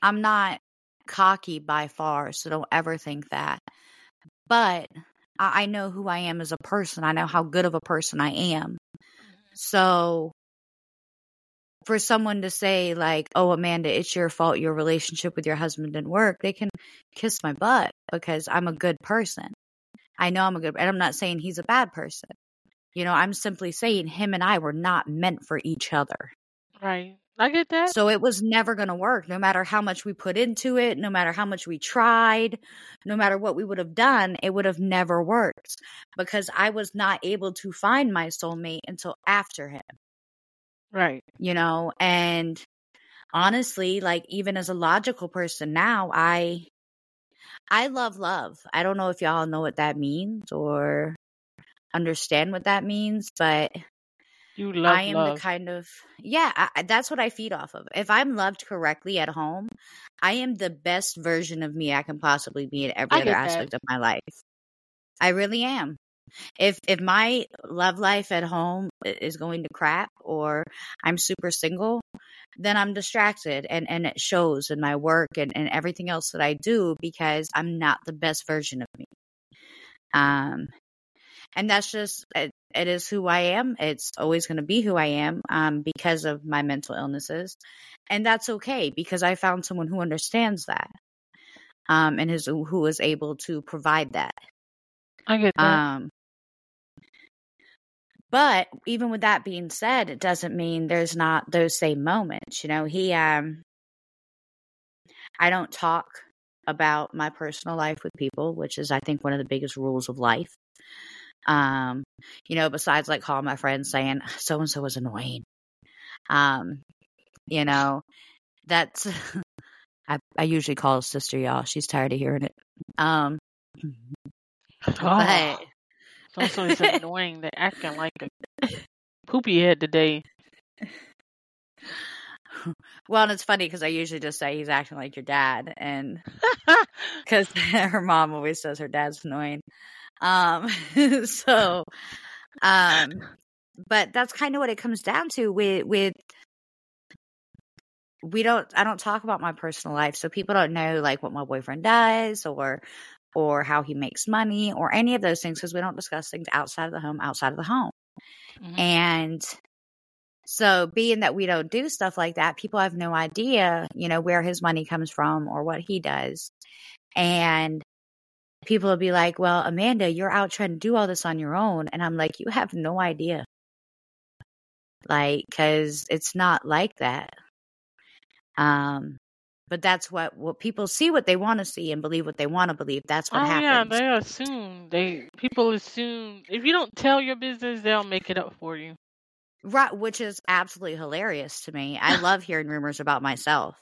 I'm not cocky by far, so don't ever think that. But I, I know who I am as a person. I know how good of a person I am. Mm-hmm. So for someone to say like, "Oh, Amanda, it's your fault your relationship with your husband didn't work," they can kiss my butt because I'm a good person. I know I'm a good, and I'm not saying he's a bad person. You know, I'm simply saying him and I were not meant for each other. right? I get that. So it was never going to work, no matter how much we put into it, no matter how much we tried, no matter what we would have done, it would have never worked because I was not able to find my soulmate until after him, Right. you know? And honestly, like even as a logical person now, I I love love. I don't know if y'all know what that means or understand what that means, but You love I am love. the kind of yeah, I, that's what I feed off of. If I'm loved correctly at home, I am the best version of me I can possibly be in every I other get that. aspect of my life. I really am. If if my love life at home is going to crap or I'm super single, then I'm distracted and and it shows in my work and and everything else that I do because I'm not the best version of me. Um and that's just uh, it is who I am. It's always going to be who I am um, because of my mental illnesses. And that's okay because I found someone who understands that um, and is, who is able to provide that. I get that. Um, but even with that being said, it doesn't mean there's not those same moments. You know, he, um, I don't talk about my personal life with people, which is, I think, one of the biggest rules of life. Um, you know, besides like calling my friends saying so and so was annoying. Um, you know, that's I I usually call sister y'all. She's tired of hearing it. Um, oh, but so is annoying. They're acting like a poopy head today. well, and it's funny because I usually just say he's acting like your dad, and because her mom always says her dad's annoying. Um, so, um, but that's kind of what it comes down to with with we don't I don't talk about my personal life so people don't know like what my boyfriend does or or how he makes money or any of those things because we don't discuss things outside of the home outside of the home. Mhm. And so being that we don't do stuff like that, people have no idea, you know, where his money comes from or what he does. And people will be like, "Well, Amanda, you're out trying to do all this on your own." And I'm like, "You have no idea." Like cuz it's not like that. Um but that's what what people see what they want to see and believe what they want to believe. That's what happens Oh yeah, they assume they people assume if you don't tell your business, they'll make it up for you. Right, which is absolutely hilarious to me. I love hearing rumors about myself.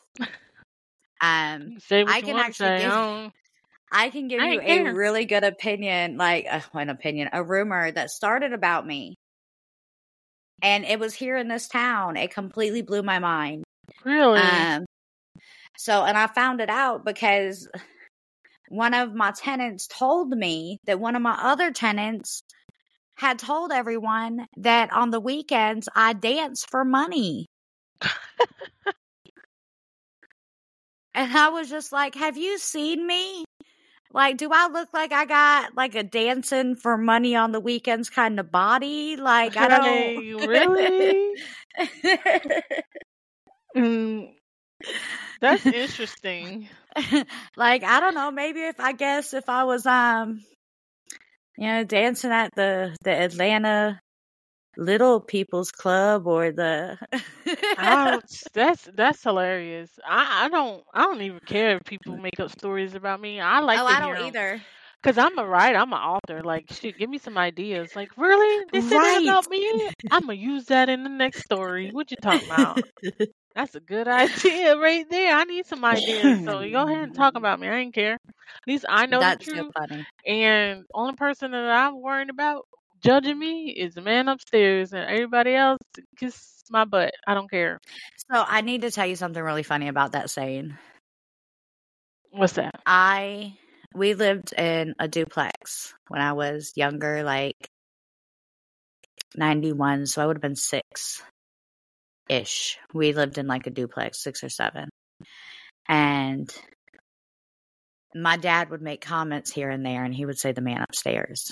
Um, Say what I can actually say. give I I can give I you a really good opinion, like uh, an opinion, a rumor that started about me, and it was here in this town. It completely blew my mind. Really? Um, so, and I found it out because one of my tenants told me that one of my other tenants had told everyone that on the weekends I dance for money. And I was just like, Have you seen me? Like, do I look like I got like a dancing for money on the weekends kind of body? Like, I don't really? Mm, that's interesting. like, I don't know. Maybe if I guess if I was, um, you know, dancing at the the Atlanta Little People's Club or the. Don't, that's that's hilarious. I, I don't I don't even care if people make up stories about me. I like oh, to I don't 'em. either. Cause I'm a writer, I'm an author. Like, shit, give me some ideas. Like, really? They said that about me? I'm gonna use that in the next story. What you talking about? That's a good idea right there. I need some ideas. So go ahead and talk about me. I ain't care. At least I know That's the so truth. funny. And only person that I'm worried about judging me is the man upstairs, and everybody else kiss my butt. I don't care. So I need to tell you something really funny about that saying. What's that? I we lived in a duplex when I was younger, like ninety one, so I would have been six ish. We lived in like a duplex, six or seven. And my dad would make comments here and there and he would say the man upstairs.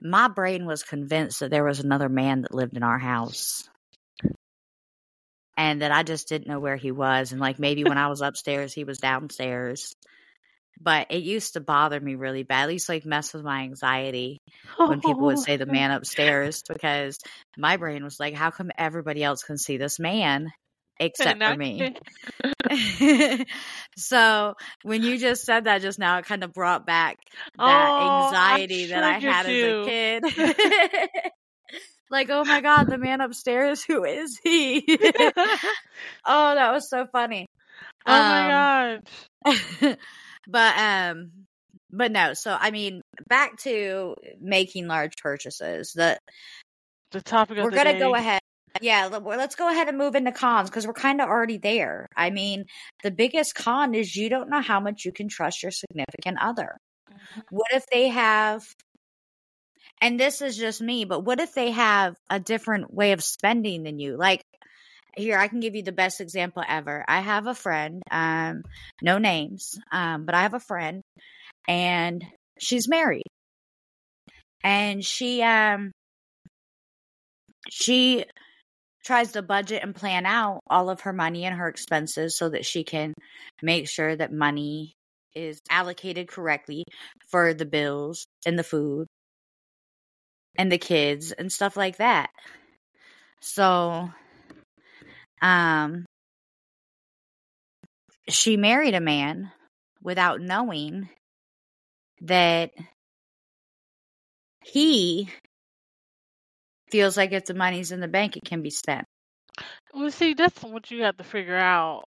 My brain was convinced that there was another man that lived in our house. And that I just didn't know where he was. And like maybe when I was upstairs, he was downstairs. But it used to bother me really bad. At least like mess with my anxiety when people would say the man upstairs because my brain was like, how come everybody else can see this man except for me? so when you just said that just now, it kind of brought back that Oh, I anxiety that I had you. as a kid. like, oh my God, the man upstairs, who is he? oh, that was so funny. Oh my Um, god. But um but no so i mean back to making large purchases the The topic of we're gonna day. go ahead yeah let's go ahead and move into cons because we're kind of already there i mean the biggest con is you don't know how much you can trust your significant other Mhm. what if they have and this is just me but what if they have a different way of spending than you like here i can give you the best example ever i have a friend um no names um but i have a friend and she's married and she um she tries to budget and plan out all of her money and her expenses so that she can make sure that money is allocated correctly for the bills and the food and the kids and stuff like that. So um she married a man without knowing that he feels like if the money's in the bank, it can be spent. Well, see, that's what you have to figure out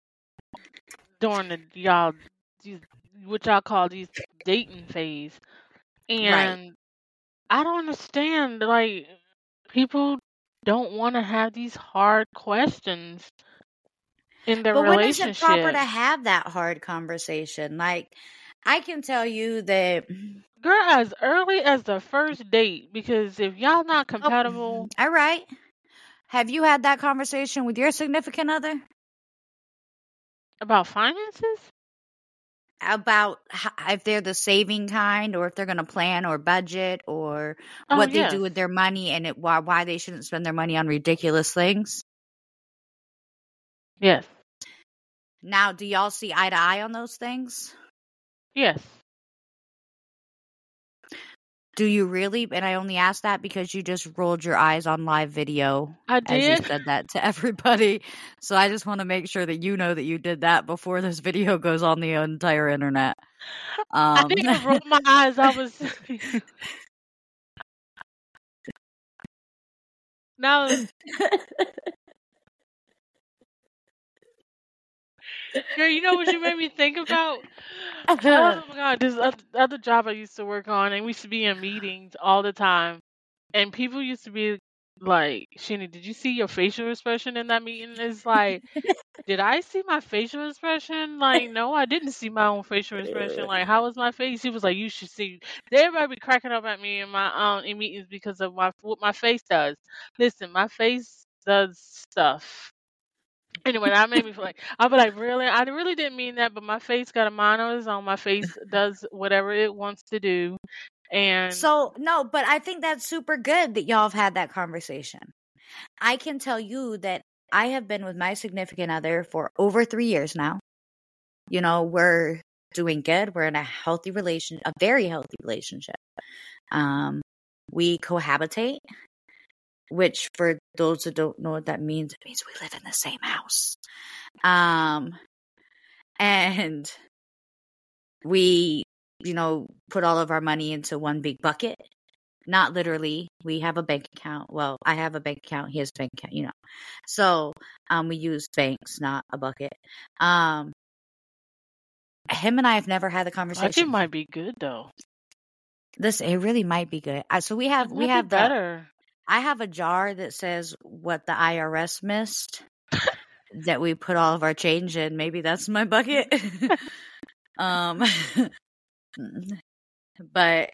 during the y'all these what y'all call these dating phase, and Right. I don't understand. Like people don't want to have these hard questions in their But when is it proper to have that hard conversation? Like, I can tell you that. Girl, as early as the first date, because if y'all not Oh, compatible, all right. Have you had that conversation with your significant other about finances, about how, if they're the saving kind, or if they're going to plan or budget, or oh what they do with their money, and it, why why they shouldn't spend their money on ridiculous things? yes, Now, do y'all see eye to eye on those things? yes. Do you really? And I only ask that because you just rolled your eyes on live video I did. said that to everybody. So I just want to make sure that you know that you did that before this video goes on the entire internet. I Um, didn't roll my eyes. I was now. Girl, you know what you made me think about? Oh my god, this oth- other job I used to work on, and we used to be in meetings all the time, and people used to be like, "Shinny, did you see your facial expression in that meeting?" It's like, did I see my facial expression? Like, no, I didn't see my own facial expression. Like, how was my face? He was like, "You should see." They everybody be cracking up at me in my um in meetings because of my what my face does. Listen, my face does stuff. Anyway, that made me feel like I'll be like, really? I really didn't mean that, but my face got a mind on. My face does whatever it wants to do, and so no, but I think that's super good that y'all have had that conversation. I can tell you that I have been with my significant other for over three years now. You know, we're doing good. We're in a healthy relation, a very healthy relationship. Um, we cohabitate, which for those who don't know what that means, it means we live in the same house. Um, and we, you know, put all of our money into one big bucket. Not literally. We have a bank account. Well, I have a bank account. He has a bank account, you know. So, um, we use banks, not a bucket. Um, him and I have never had the I think it conversation. might be good though. This it really might be good. Uh, so we have It we have the better. I have a jar that says what the IRS missed that we put all of our change in. Maybe that's my bucket. um but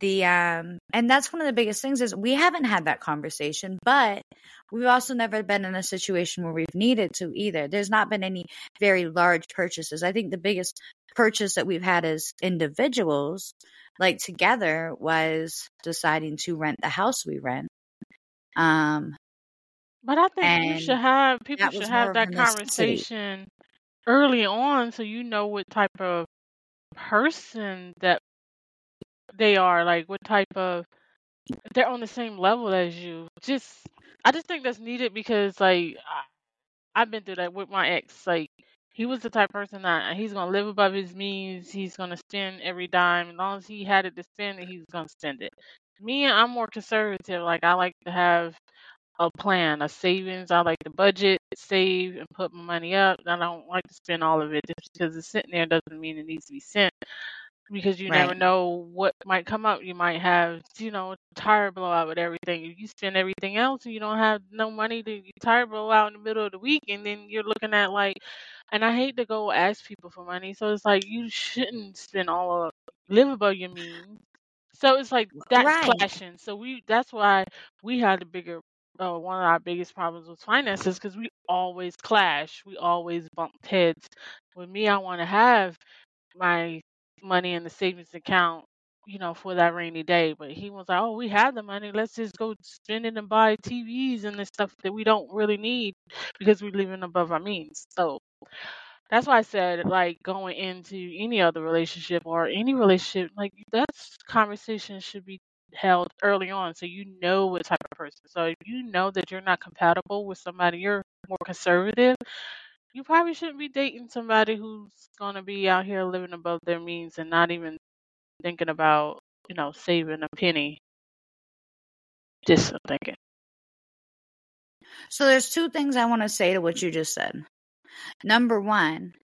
the um and that's one of the biggest things is we haven't had that conversation, but we've also never been in a situation where we've needed to either. There's not been any very large purchases. I think the biggest purchase that we've had as individuals like together was deciding to rent the house we rent. Um But I think you should have people should have that conversation early on, so you know what type of person that they are, like what type of they're on the same level as you. Just I just think that's needed because like I, I've been through that with my ex. Like he was the type of person that he's gonna live above his means. He's gonna spend every dime. As long as he had it to spend it, he's gonna spend it. Me, I'm more conservative. Like I like to have a plan, a savings. I like to budget, save, and put my money up. I don't like to spend all of it just because it's sitting there doesn't mean it needs to be spent because you never know what might come up. You might have, you know, tire blowout with everything. If you spend everything else and you don't have no money to your tire blow out in the middle of the week, and then you're looking at like, and I hate to go ask people for money, so it's like you shouldn't spend all of live above your means. So it's like that's Right. clashing. So we that's why we had the bigger. Uh, one of our biggest problems with finances because we always clash. We always bumped heads. With me, I want to have my money in the savings account you know, for that rainy day. But he was like, "Oh, we have the money. Let's just go spend it and buy TVs and the stuff that we don't really need because we're living above our means." So that's why I said, like, going into any other relationship or any relationship, like, that conversation should be held early on so you know what type of person. So if you know that you're not compatible with somebody, you're more conservative, you probably shouldn't be dating somebody who's going to be out here living above their means and not even thinking about, you know, saving a penny. Just thinking. So there's two things I want to say to what you just said. Number one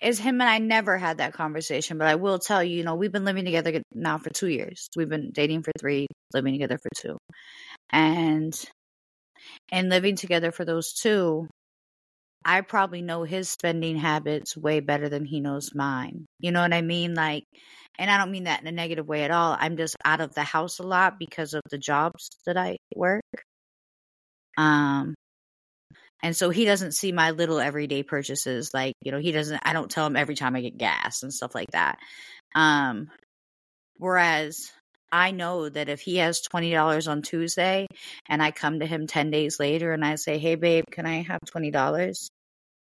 is him and I never had that conversation, but I will tell you, you know, we've been living together now for two years. We've been dating for three, living together for two. And and living together for those two, I probably know his spending habits way better than he knows mine. You know what I mean? Like, and I don't mean that in a negative way at all. I'm just out of the house a lot because of the jobs that I work. Um, and so he doesn't see my little everyday purchases. Like, you know, he doesn't, I don't tell him every time I get gas and stuff like that. Um, whereas I know that if he has $20 on Tuesday and I come to him 10 days later and I say, Hey, babe, can I have $20?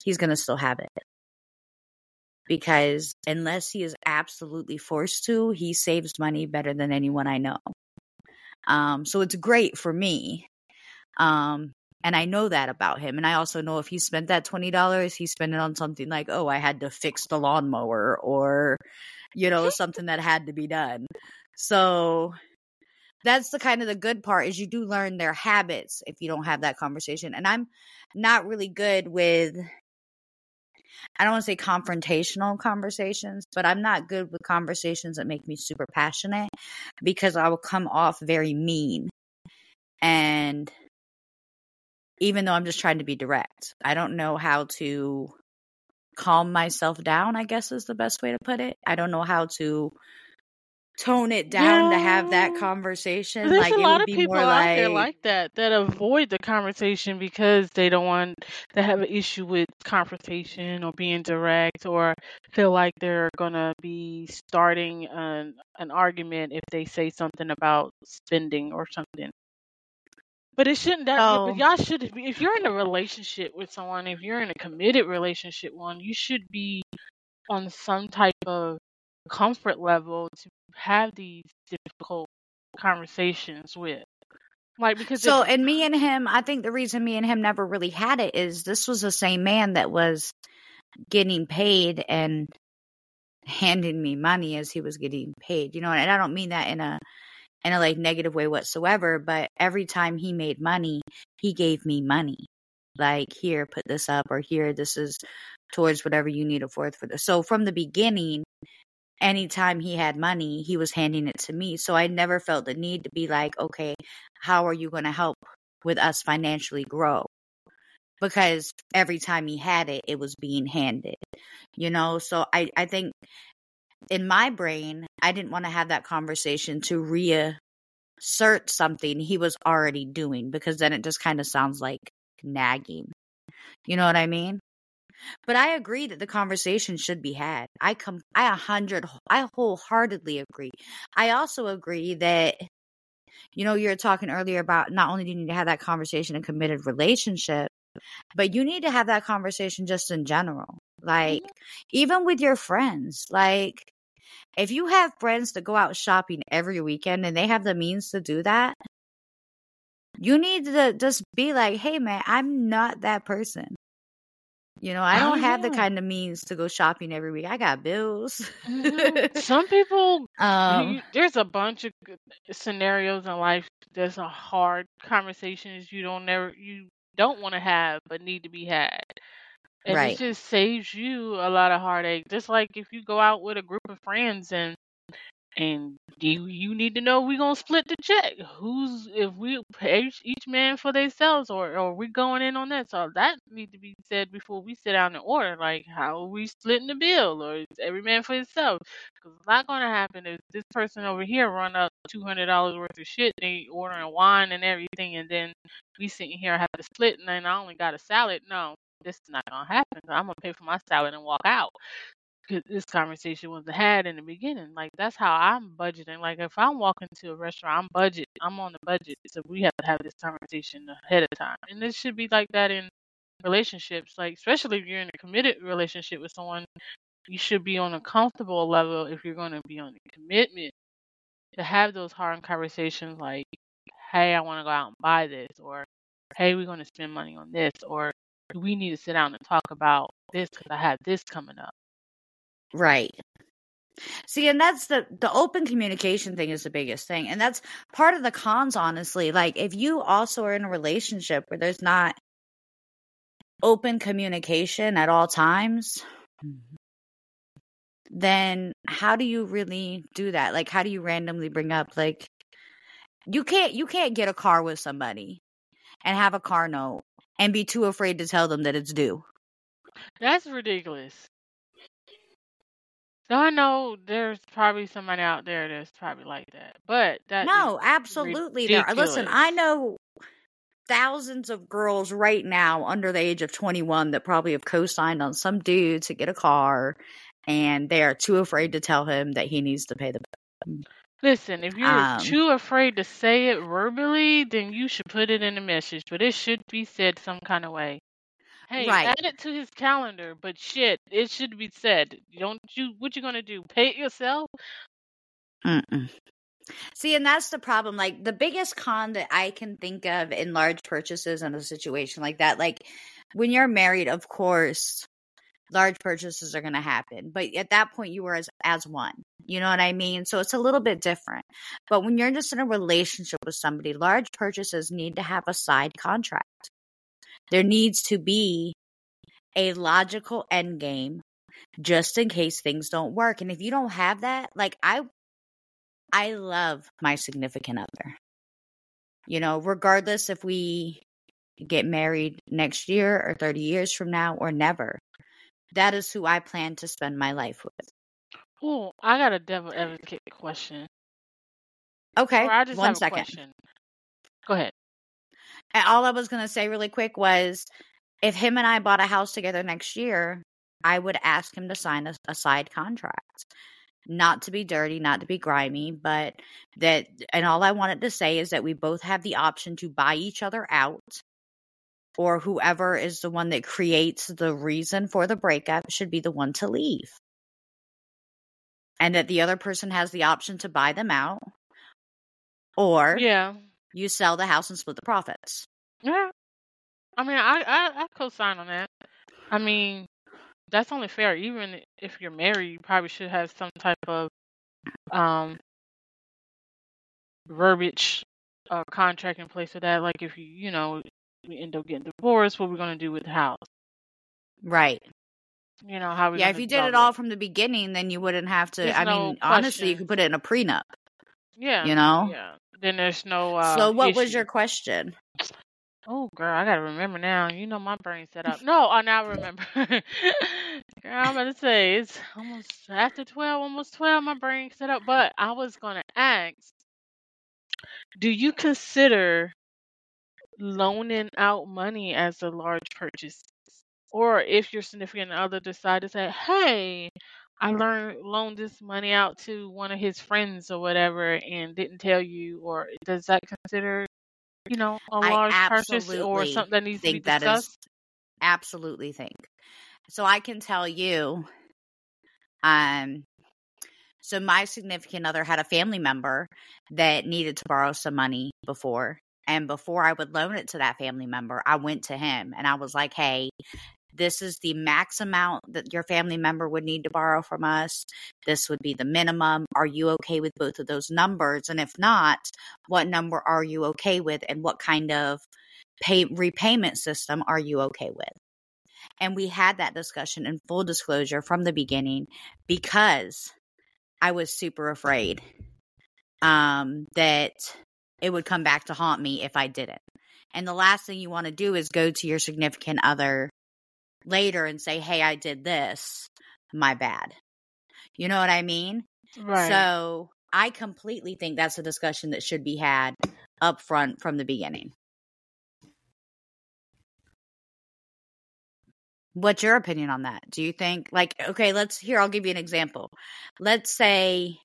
He's going to still have it. Because unless he is absolutely forced to, he saves money better than anyone I know. Um, so it's great for me. Um, and I know that about him. And I also know if he spent that $20, he spent it on something like, oh, I had to fix the lawnmower or, you know, something that had to be done. So that's the kind of the good part is you do learn their habits if you don't have that conversation. And I'm not really good with I don't want to say confrontational conversations, but I'm not good with conversations that make me super passionate because I will come off very mean. And even though I'm just trying to be direct, I don't know how to calm myself down, I guess is the best way to put it. I don't know how to tone it down to have that conversation. There's like a it lot would of be people more out like there like that that avoid the conversation because they don't want to have an issue with confrontation or being direct or feel like they're gonna be starting an an argument if they say something about spending or something. But it shouldn't that but oh y'all should be if you're in a relationship with someone, if you're in a committed relationship one, you should be on some type of comfort level to have these difficult conversations with. Like because so and me and him, I think the reason me and him never really had it is this was the same man that was getting paid and handing me money as he was getting paid. You know, and I don't mean that in a in a like negative way whatsoever, but every time he made money, he gave me money. Like, here, put this up, or here, this is towards whatever you need it for. So from the beginning, anytime he had money, he was handing it to me. So I never felt the need to be like, okay, how are you going to help with us financially grow? Because every time he had it, it was being handed, you know? So I, I think in my brain, I didn't want to have that conversation to reassert something he was already doing because then it just kind of sounds like nagging. You know what I mean? But I agree that the conversation should be had. I come I a hundred I wholeheartedly agree. I also agree that you know, you were talking earlier about not only do you need to have that conversation in a committed relationship, but you need to have that conversation just in general. Like mm-hmm. even with your friends. Like if you have friends that go out shopping every weekend and they have the means to do that, you need to just be like, hey man, I'm not that person. You know, I Oh don't have the kind of means to go shopping every week. I got bills. hmm Some people um, you, there's a bunch of scenarios in life there's a hard conversations you don't never you don't want to have but need to be had. And it just saves you a lot of heartache. Just like if you go out with a group of friends and and you you need to know we gonna split the check. Who's if we pay each, each man for themselves or or we going in on that? So that need to be said before we sit down and order. Like how are we splitting the bill or is every man for himself? Because what's not gonna happen if this person over here run up two hundred dollars worth of shit. They ordering wine and everything, and then we sitting here have to split, and then I only got a salad. No, this is not gonna happen. I'm gonna pay for my salad and walk out. This conversation was had in the beginning. Like that's how I'm budgeting. Like if I'm walking to a restaurant, I'm budget. I'm on the budget, so we have to have this conversation ahead of time. And this should be like that in relationships. Like especially if you're in a committed relationship with someone, you should be on a comfortable level if you're going to be on a commitment to have those hard conversations. Like, hey, I want to go out and buy this, or hey, we're going to spend money on this, or we need to sit down and talk about this because I have this coming up. Right. See, and that's the the open communication thing is the biggest thing, and that's part of the cons. Honestly, like if you also are in a relationship where there's not open communication at all times, mm-hmm. then how do you really do that? Like, how do you randomly bring up like you can't you can't get a car with somebody and have a car note and be too afraid to tell them that it's due. That's ridiculous. So I know there's probably somebody out there that's probably like that, but that no, absolutely there. Listen, I know thousands of girls right now under the age of 21 that probably have co-signed on some dude to get a car, and they are too afraid to tell him that he needs to pay the bill. Listen, if you're um, too afraid to say it verbally, then you should put it in a message, but it should be said some kind of way. Hey, right. add it to his calendar, but shit, it should be said. Don't you? What you gonna do? Pay it yourself? Mm-mm. See, and that's the problem. Like the biggest con that I can think of in large purchases in a situation like that, like when you're married, of course, large purchases are going to happen. But at that point, you were as as one. You know what I mean? So it's a little bit different. But when you're just in a relationship with somebody, large purchases need to have a side contract. There needs to be a logical end game just in case things don't work. And if you don't have that, like I I love my significant other. You know, regardless if we get married next year or 30 years from now or never. That is who I plan to spend my life with. Oh, I got a devil advocate question. Okay. Or I just one have second. a question. Go ahead. All I was going to say really quick was if him and I bought a house together next year, I would ask him to sign a, a side contract. Not to be dirty, not to be grimy, but that, and all I wanted to say is that we both have the option to buy each other out, or whoever is the one that creates the reason for the breakup should be the one to leave. And that the other person has the option to buy them out, or Yeah. You sell the house and split the profits. Yeah. I mean, I, I, I co-sign on that. I mean, that's only fair. Even if you're married, you probably should have some type of um verbiage or contract in place for that. Like if you, you know, we end up getting divorced, what we're gonna do with the house. Right. You know how we Yeah, if you did it all from the beginning, then you wouldn't have to. There's I no mean, honestly, you could put it in a prenup. Yeah. You know. Yeah. Then there's no uh So, what was your question? Oh, girl, I gotta remember now. You know my brain set up. No, I now remember. girl, I'm gonna say it's almost after twelve, almost twelve. My brain set up, but I was gonna ask: Do you consider loaning out money as a large purchase, or if your significant other decide to say, "Hey, I learned loaned this money out to one of his friends or whatever, and didn't tell you," or does that consider you know, a large purchase or something that needs to be think that discussed? is absolutely think. So I can tell you, um, so my significant other had a family member that needed to borrow some money before. And before I would loan it to that family member, I went to him and I was like, hey, this is the max amount that your family member would need to borrow from us. This would be the minimum. Are you okay with both of those numbers? And if not, what number are you okay with? And what kind of pay repayment system are you okay with? And we had that discussion in full disclosure from the beginning because I was super afraid um, that it would come back to haunt me if I didn't. And the last thing you want to do is go to your significant other later and say, hey, I did this. My bad. You know what I mean? Right. So I completely think that's a discussion that should be had up front from the beginning. What's your opinion on that? Do you think like okay, let's here I'll give you an example. Let's say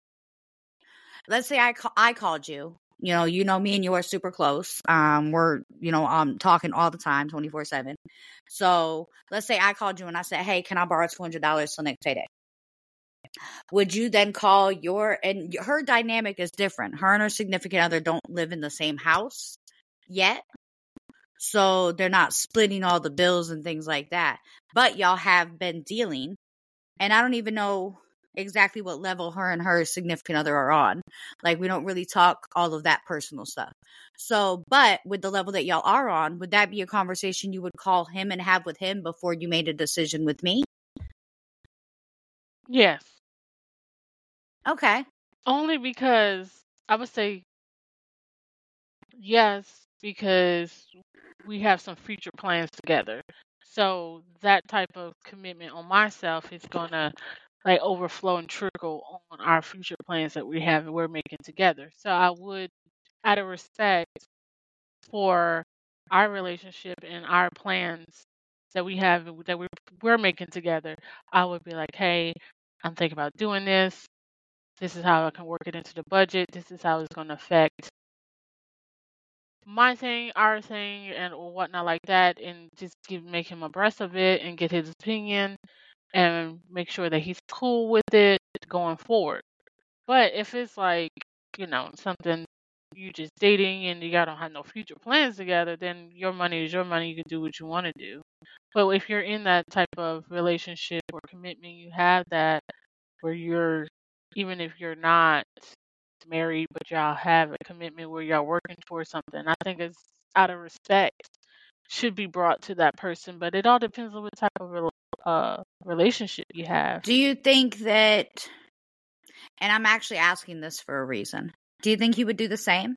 let's say I ca- I called you. You know, you know me and you are super close. Um we're, you know, um talking all the time 24/7. So, let's say I called you and I said, "Hey, can I borrow $200 till next payday?" Would you then call your and her dynamic is different. Her and her significant other don't live in the same house yet. So they're not splitting all the bills and things like that. But y'all have been dealing. And I don't even know exactly what level her and her significant other are on. Like we don't really talk all of that personal stuff. So, but with the level that y'all are on, would that be a conversation you would call him and have with him before you made a decision with me? Yes. Okay. Only because I would say yes, because we have some future plans together. So that type of commitment on myself is gonna like overflow and trickle on our future plans that we have and we're making together. So I would, out of respect for our relationship and our plans that we have that we're we're making together, I would be like, hey, I'm thinking about doing this. This is how I can work it into the budget. This is how it's going to affect my thing, our thing, and whatnot like that, and just give make him abreast of it and get his opinion and make sure that he's cool with it going forward. But if it's like you know something you just dating and you don't have no future plans together, then your money is your money. You can do what you want to do. But if you're in that type of relationship or commitment, you have that where you're even if you're not married, but y'all have a commitment where y'all working towards something. I think it's out of respect should be brought to that person, but it all depends on what type of uh, relationship you have. Do you think that? And I'm actually asking this for a reason. Do you think he would do the same?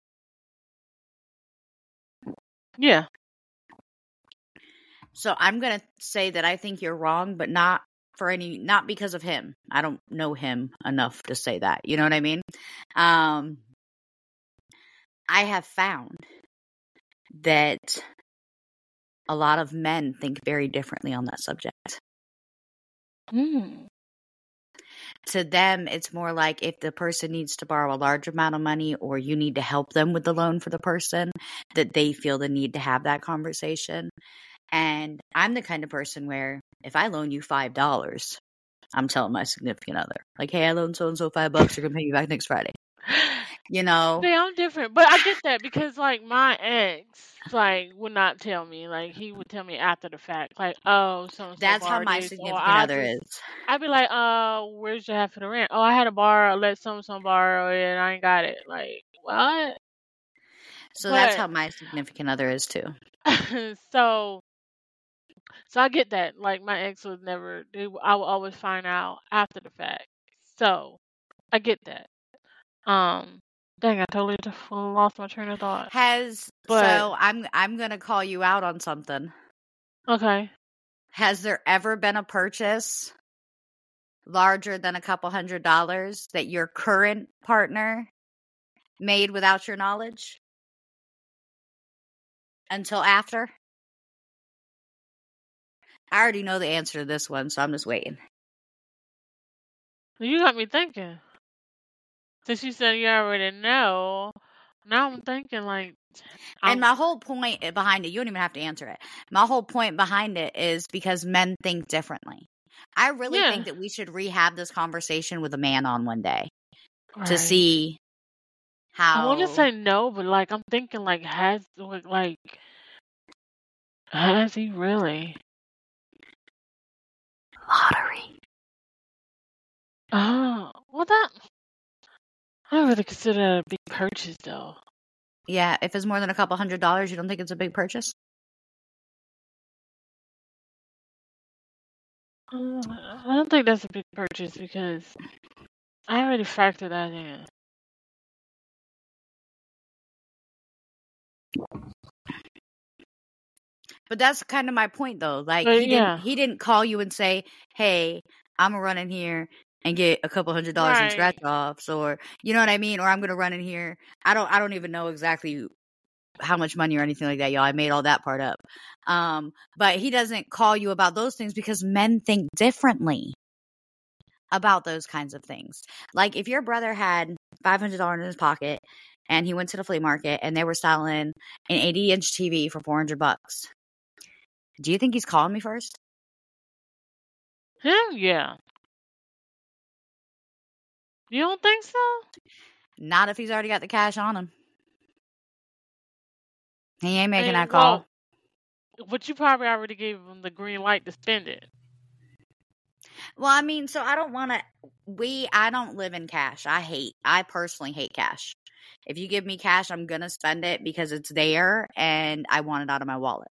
Yeah. So I'm going to say that I think you're wrong, but not for any not because of him. I don't know him enough to say that. You know what I mean? Um I have found that a lot of men think very differently on that subject. Mm. To them, it's more like if the person needs to borrow a large amount of money or you need to help them with the loan for the person, that they feel the need to have that conversation. And I'm the kind of person where if I loan you five dollars, I'm telling my significant other, like, hey, I loaned so and so five bucks, you're gonna pay me back next Friday. You know? Yeah, I'm different. But I get that because like my ex like would not tell me. Like he would tell me after the fact. Like, oh, so That's how my significant other is. I'd be like, uh, where's your half of the rent? Oh, I had a borrow, let some some borrow it and I ain't got it. Like, what? So but, that's how my significant other is too. so so I get that. Like my ex was never. They, I will always find out after the fact. So I get that. Um, dang, I totally lost my train of thought. Has but, so I'm I'm gonna call you out on something. Okay. Has there ever been a purchase larger than a couple hundred dollars that your current partner made without your knowledge? Until after? I already know the answer to this one, so I'm just waiting. You got me thinking. Since she said you already know, now I'm thinking like. I'm... And my whole point behind it, you don't even have to answer it. My whole point behind it is because men think differently. I really yeah. think that we should rehab this conversation with a man on one day right. to see how. I want to say no, but like I'm thinking like has like has he really? lottery. Oh, well, that I don't really consider that a big purchase, though. Yeah, if it's more than a couple hundred dollars, you don't think it's a big purchase? Uh, I don't think that's a big purchase because I already factored that in. But that's kind of my point, though. Like he yeah. didn't he didn't call you and say, "Hey, I'm gonna run in here and get a couple hundred dollars right. in scratch offs," or you know what I mean, or I'm gonna run in here. I don't I don't even know exactly how much money or anything like that, y'all. I made all that part up. Um, but he doesn't call you about those things because men think differently about those kinds of things. Like if your brother had five hundred dollars in his pocket and he went to the flea market and they were selling an eighty inch TV for four hundred bucks. Do you think he's calling me first? Him, yeah. You don't think so? Not if he's already got the cash on him. He ain't making mean, that call. well, but you probably already gave him the green light to spend it. Well, I mean, so I don't want to. We, I don't live in cash. I hate, I personally hate cash. If you give me cash, I'm going to spend it because it's there and I want it out of my wallet.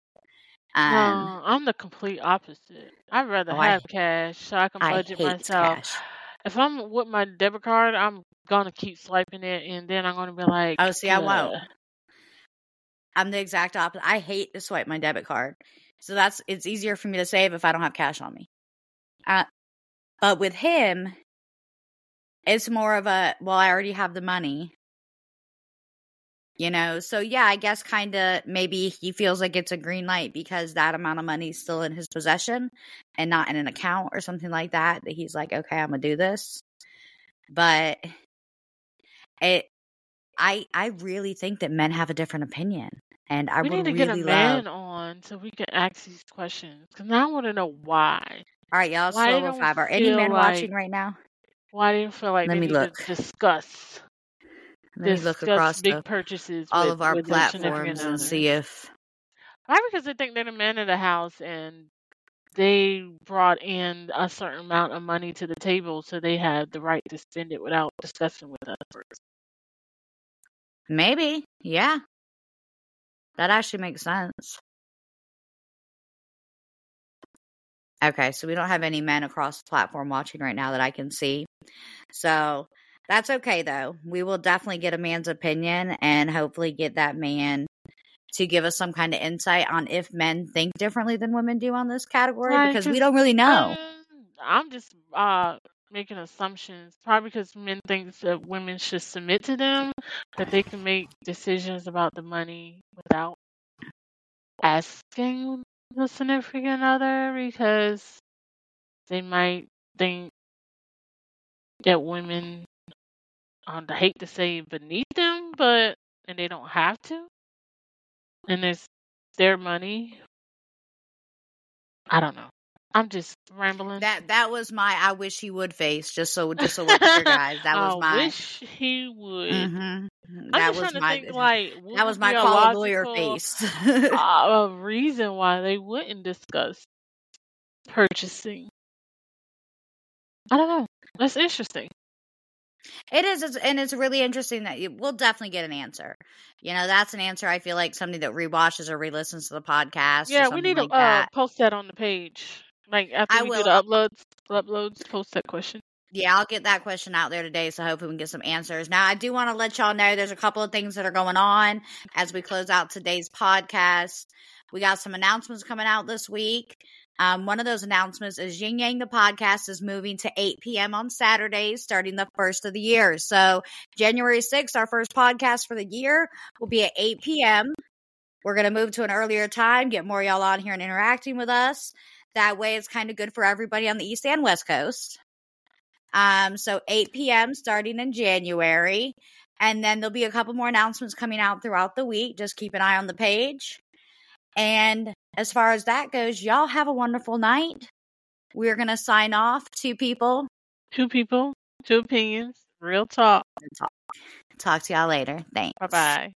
Um, No, I'm the complete opposite. I'd rather oh, I, have cash so I can I budget hate myself. cash. If I'm with my debit card, I'm gonna keep swiping it, and then I'm gonna be like, Oh, see, I won't. I'm the exact opposite. I hate to swipe my debit card. So that's, it's easier for me to save if I don't have cash on me. Uh, but with him, it's more of a, well, I already have the money. You know, so yeah, I guess kind of maybe he feels like it's a green light because that amount of money is still in his possession and not in an account or something like that. That he's like, okay, I'm gonna do this. But it, I, I really think that men have a different opinion, and I We would need to get a really man on so we can ask these questions. Cause now I want to know why. All right, y'all, it's Why they twelve don't five. Are any men like watching right now? why they don't feel like Let they me need to look. discuss Me look across big the purchases all with of our with their significant platforms and see if Why? Because they think they're the man of the house and they brought in a certain amount of money to the table, so they have the right to spend it without discussing with us first. maybe, yeah, that actually makes sense. Okay, so we don't have any men across the platform watching right now that I can see. So that's okay though. We will definitely get a man's opinion and hopefully get that man to give us some kind of insight on if men think differently than women do on this category Right? because we don't really know. um, I'm just uh making assumptions. Probably because men think that women should submit to them, that they can make decisions about the money without asking the significant other, because they might think that women, I hate to say beneath them, but and they don't have to, and it's their money. I don't know. I'm just rambling. That that was my I wish he would face just so just so we're clear guys. That was I my wish he would. hmm I'm That was trying to my think like that was my a call lawyer face. uh, a reason why they wouldn't discuss purchasing. I don't know. That's interesting. It is, it's, and it's really interesting that you, we'll definitely get an answer. You know, that's an answer. I feel like somebody that rewatches or re-listens to the podcast or Yeah, we need to like uh post that on the page. Like after I we do the uploads, uploads, post that question. Yeah, I'll get that question out there today, so hopefully we can get some answers. Now, I do want to let y'all know there's a couple of things that are going on as we close out today's podcast. We got some announcements coming out this week. Um, one of those announcements is Yin Yang the podcast is moving to 8 p.m. on Saturdays starting the first of the year. So, January 6th, our first podcast for the year will be at 8 p.m. We're going to move to an earlier time, get more y'all on here and interacting with us. That way, it's kind of good for everybody on the East and West Coast. Um, so 8 p.m. starting in January. And then there'll be a couple more announcements coming out throughout the week. Just keep an eye on the page. And as far as that goes, y'all have a wonderful night. We're going to sign off. Two people. Two people, two opinions, real talk. Talk, talk to y'all later. Thanks. Bye bye.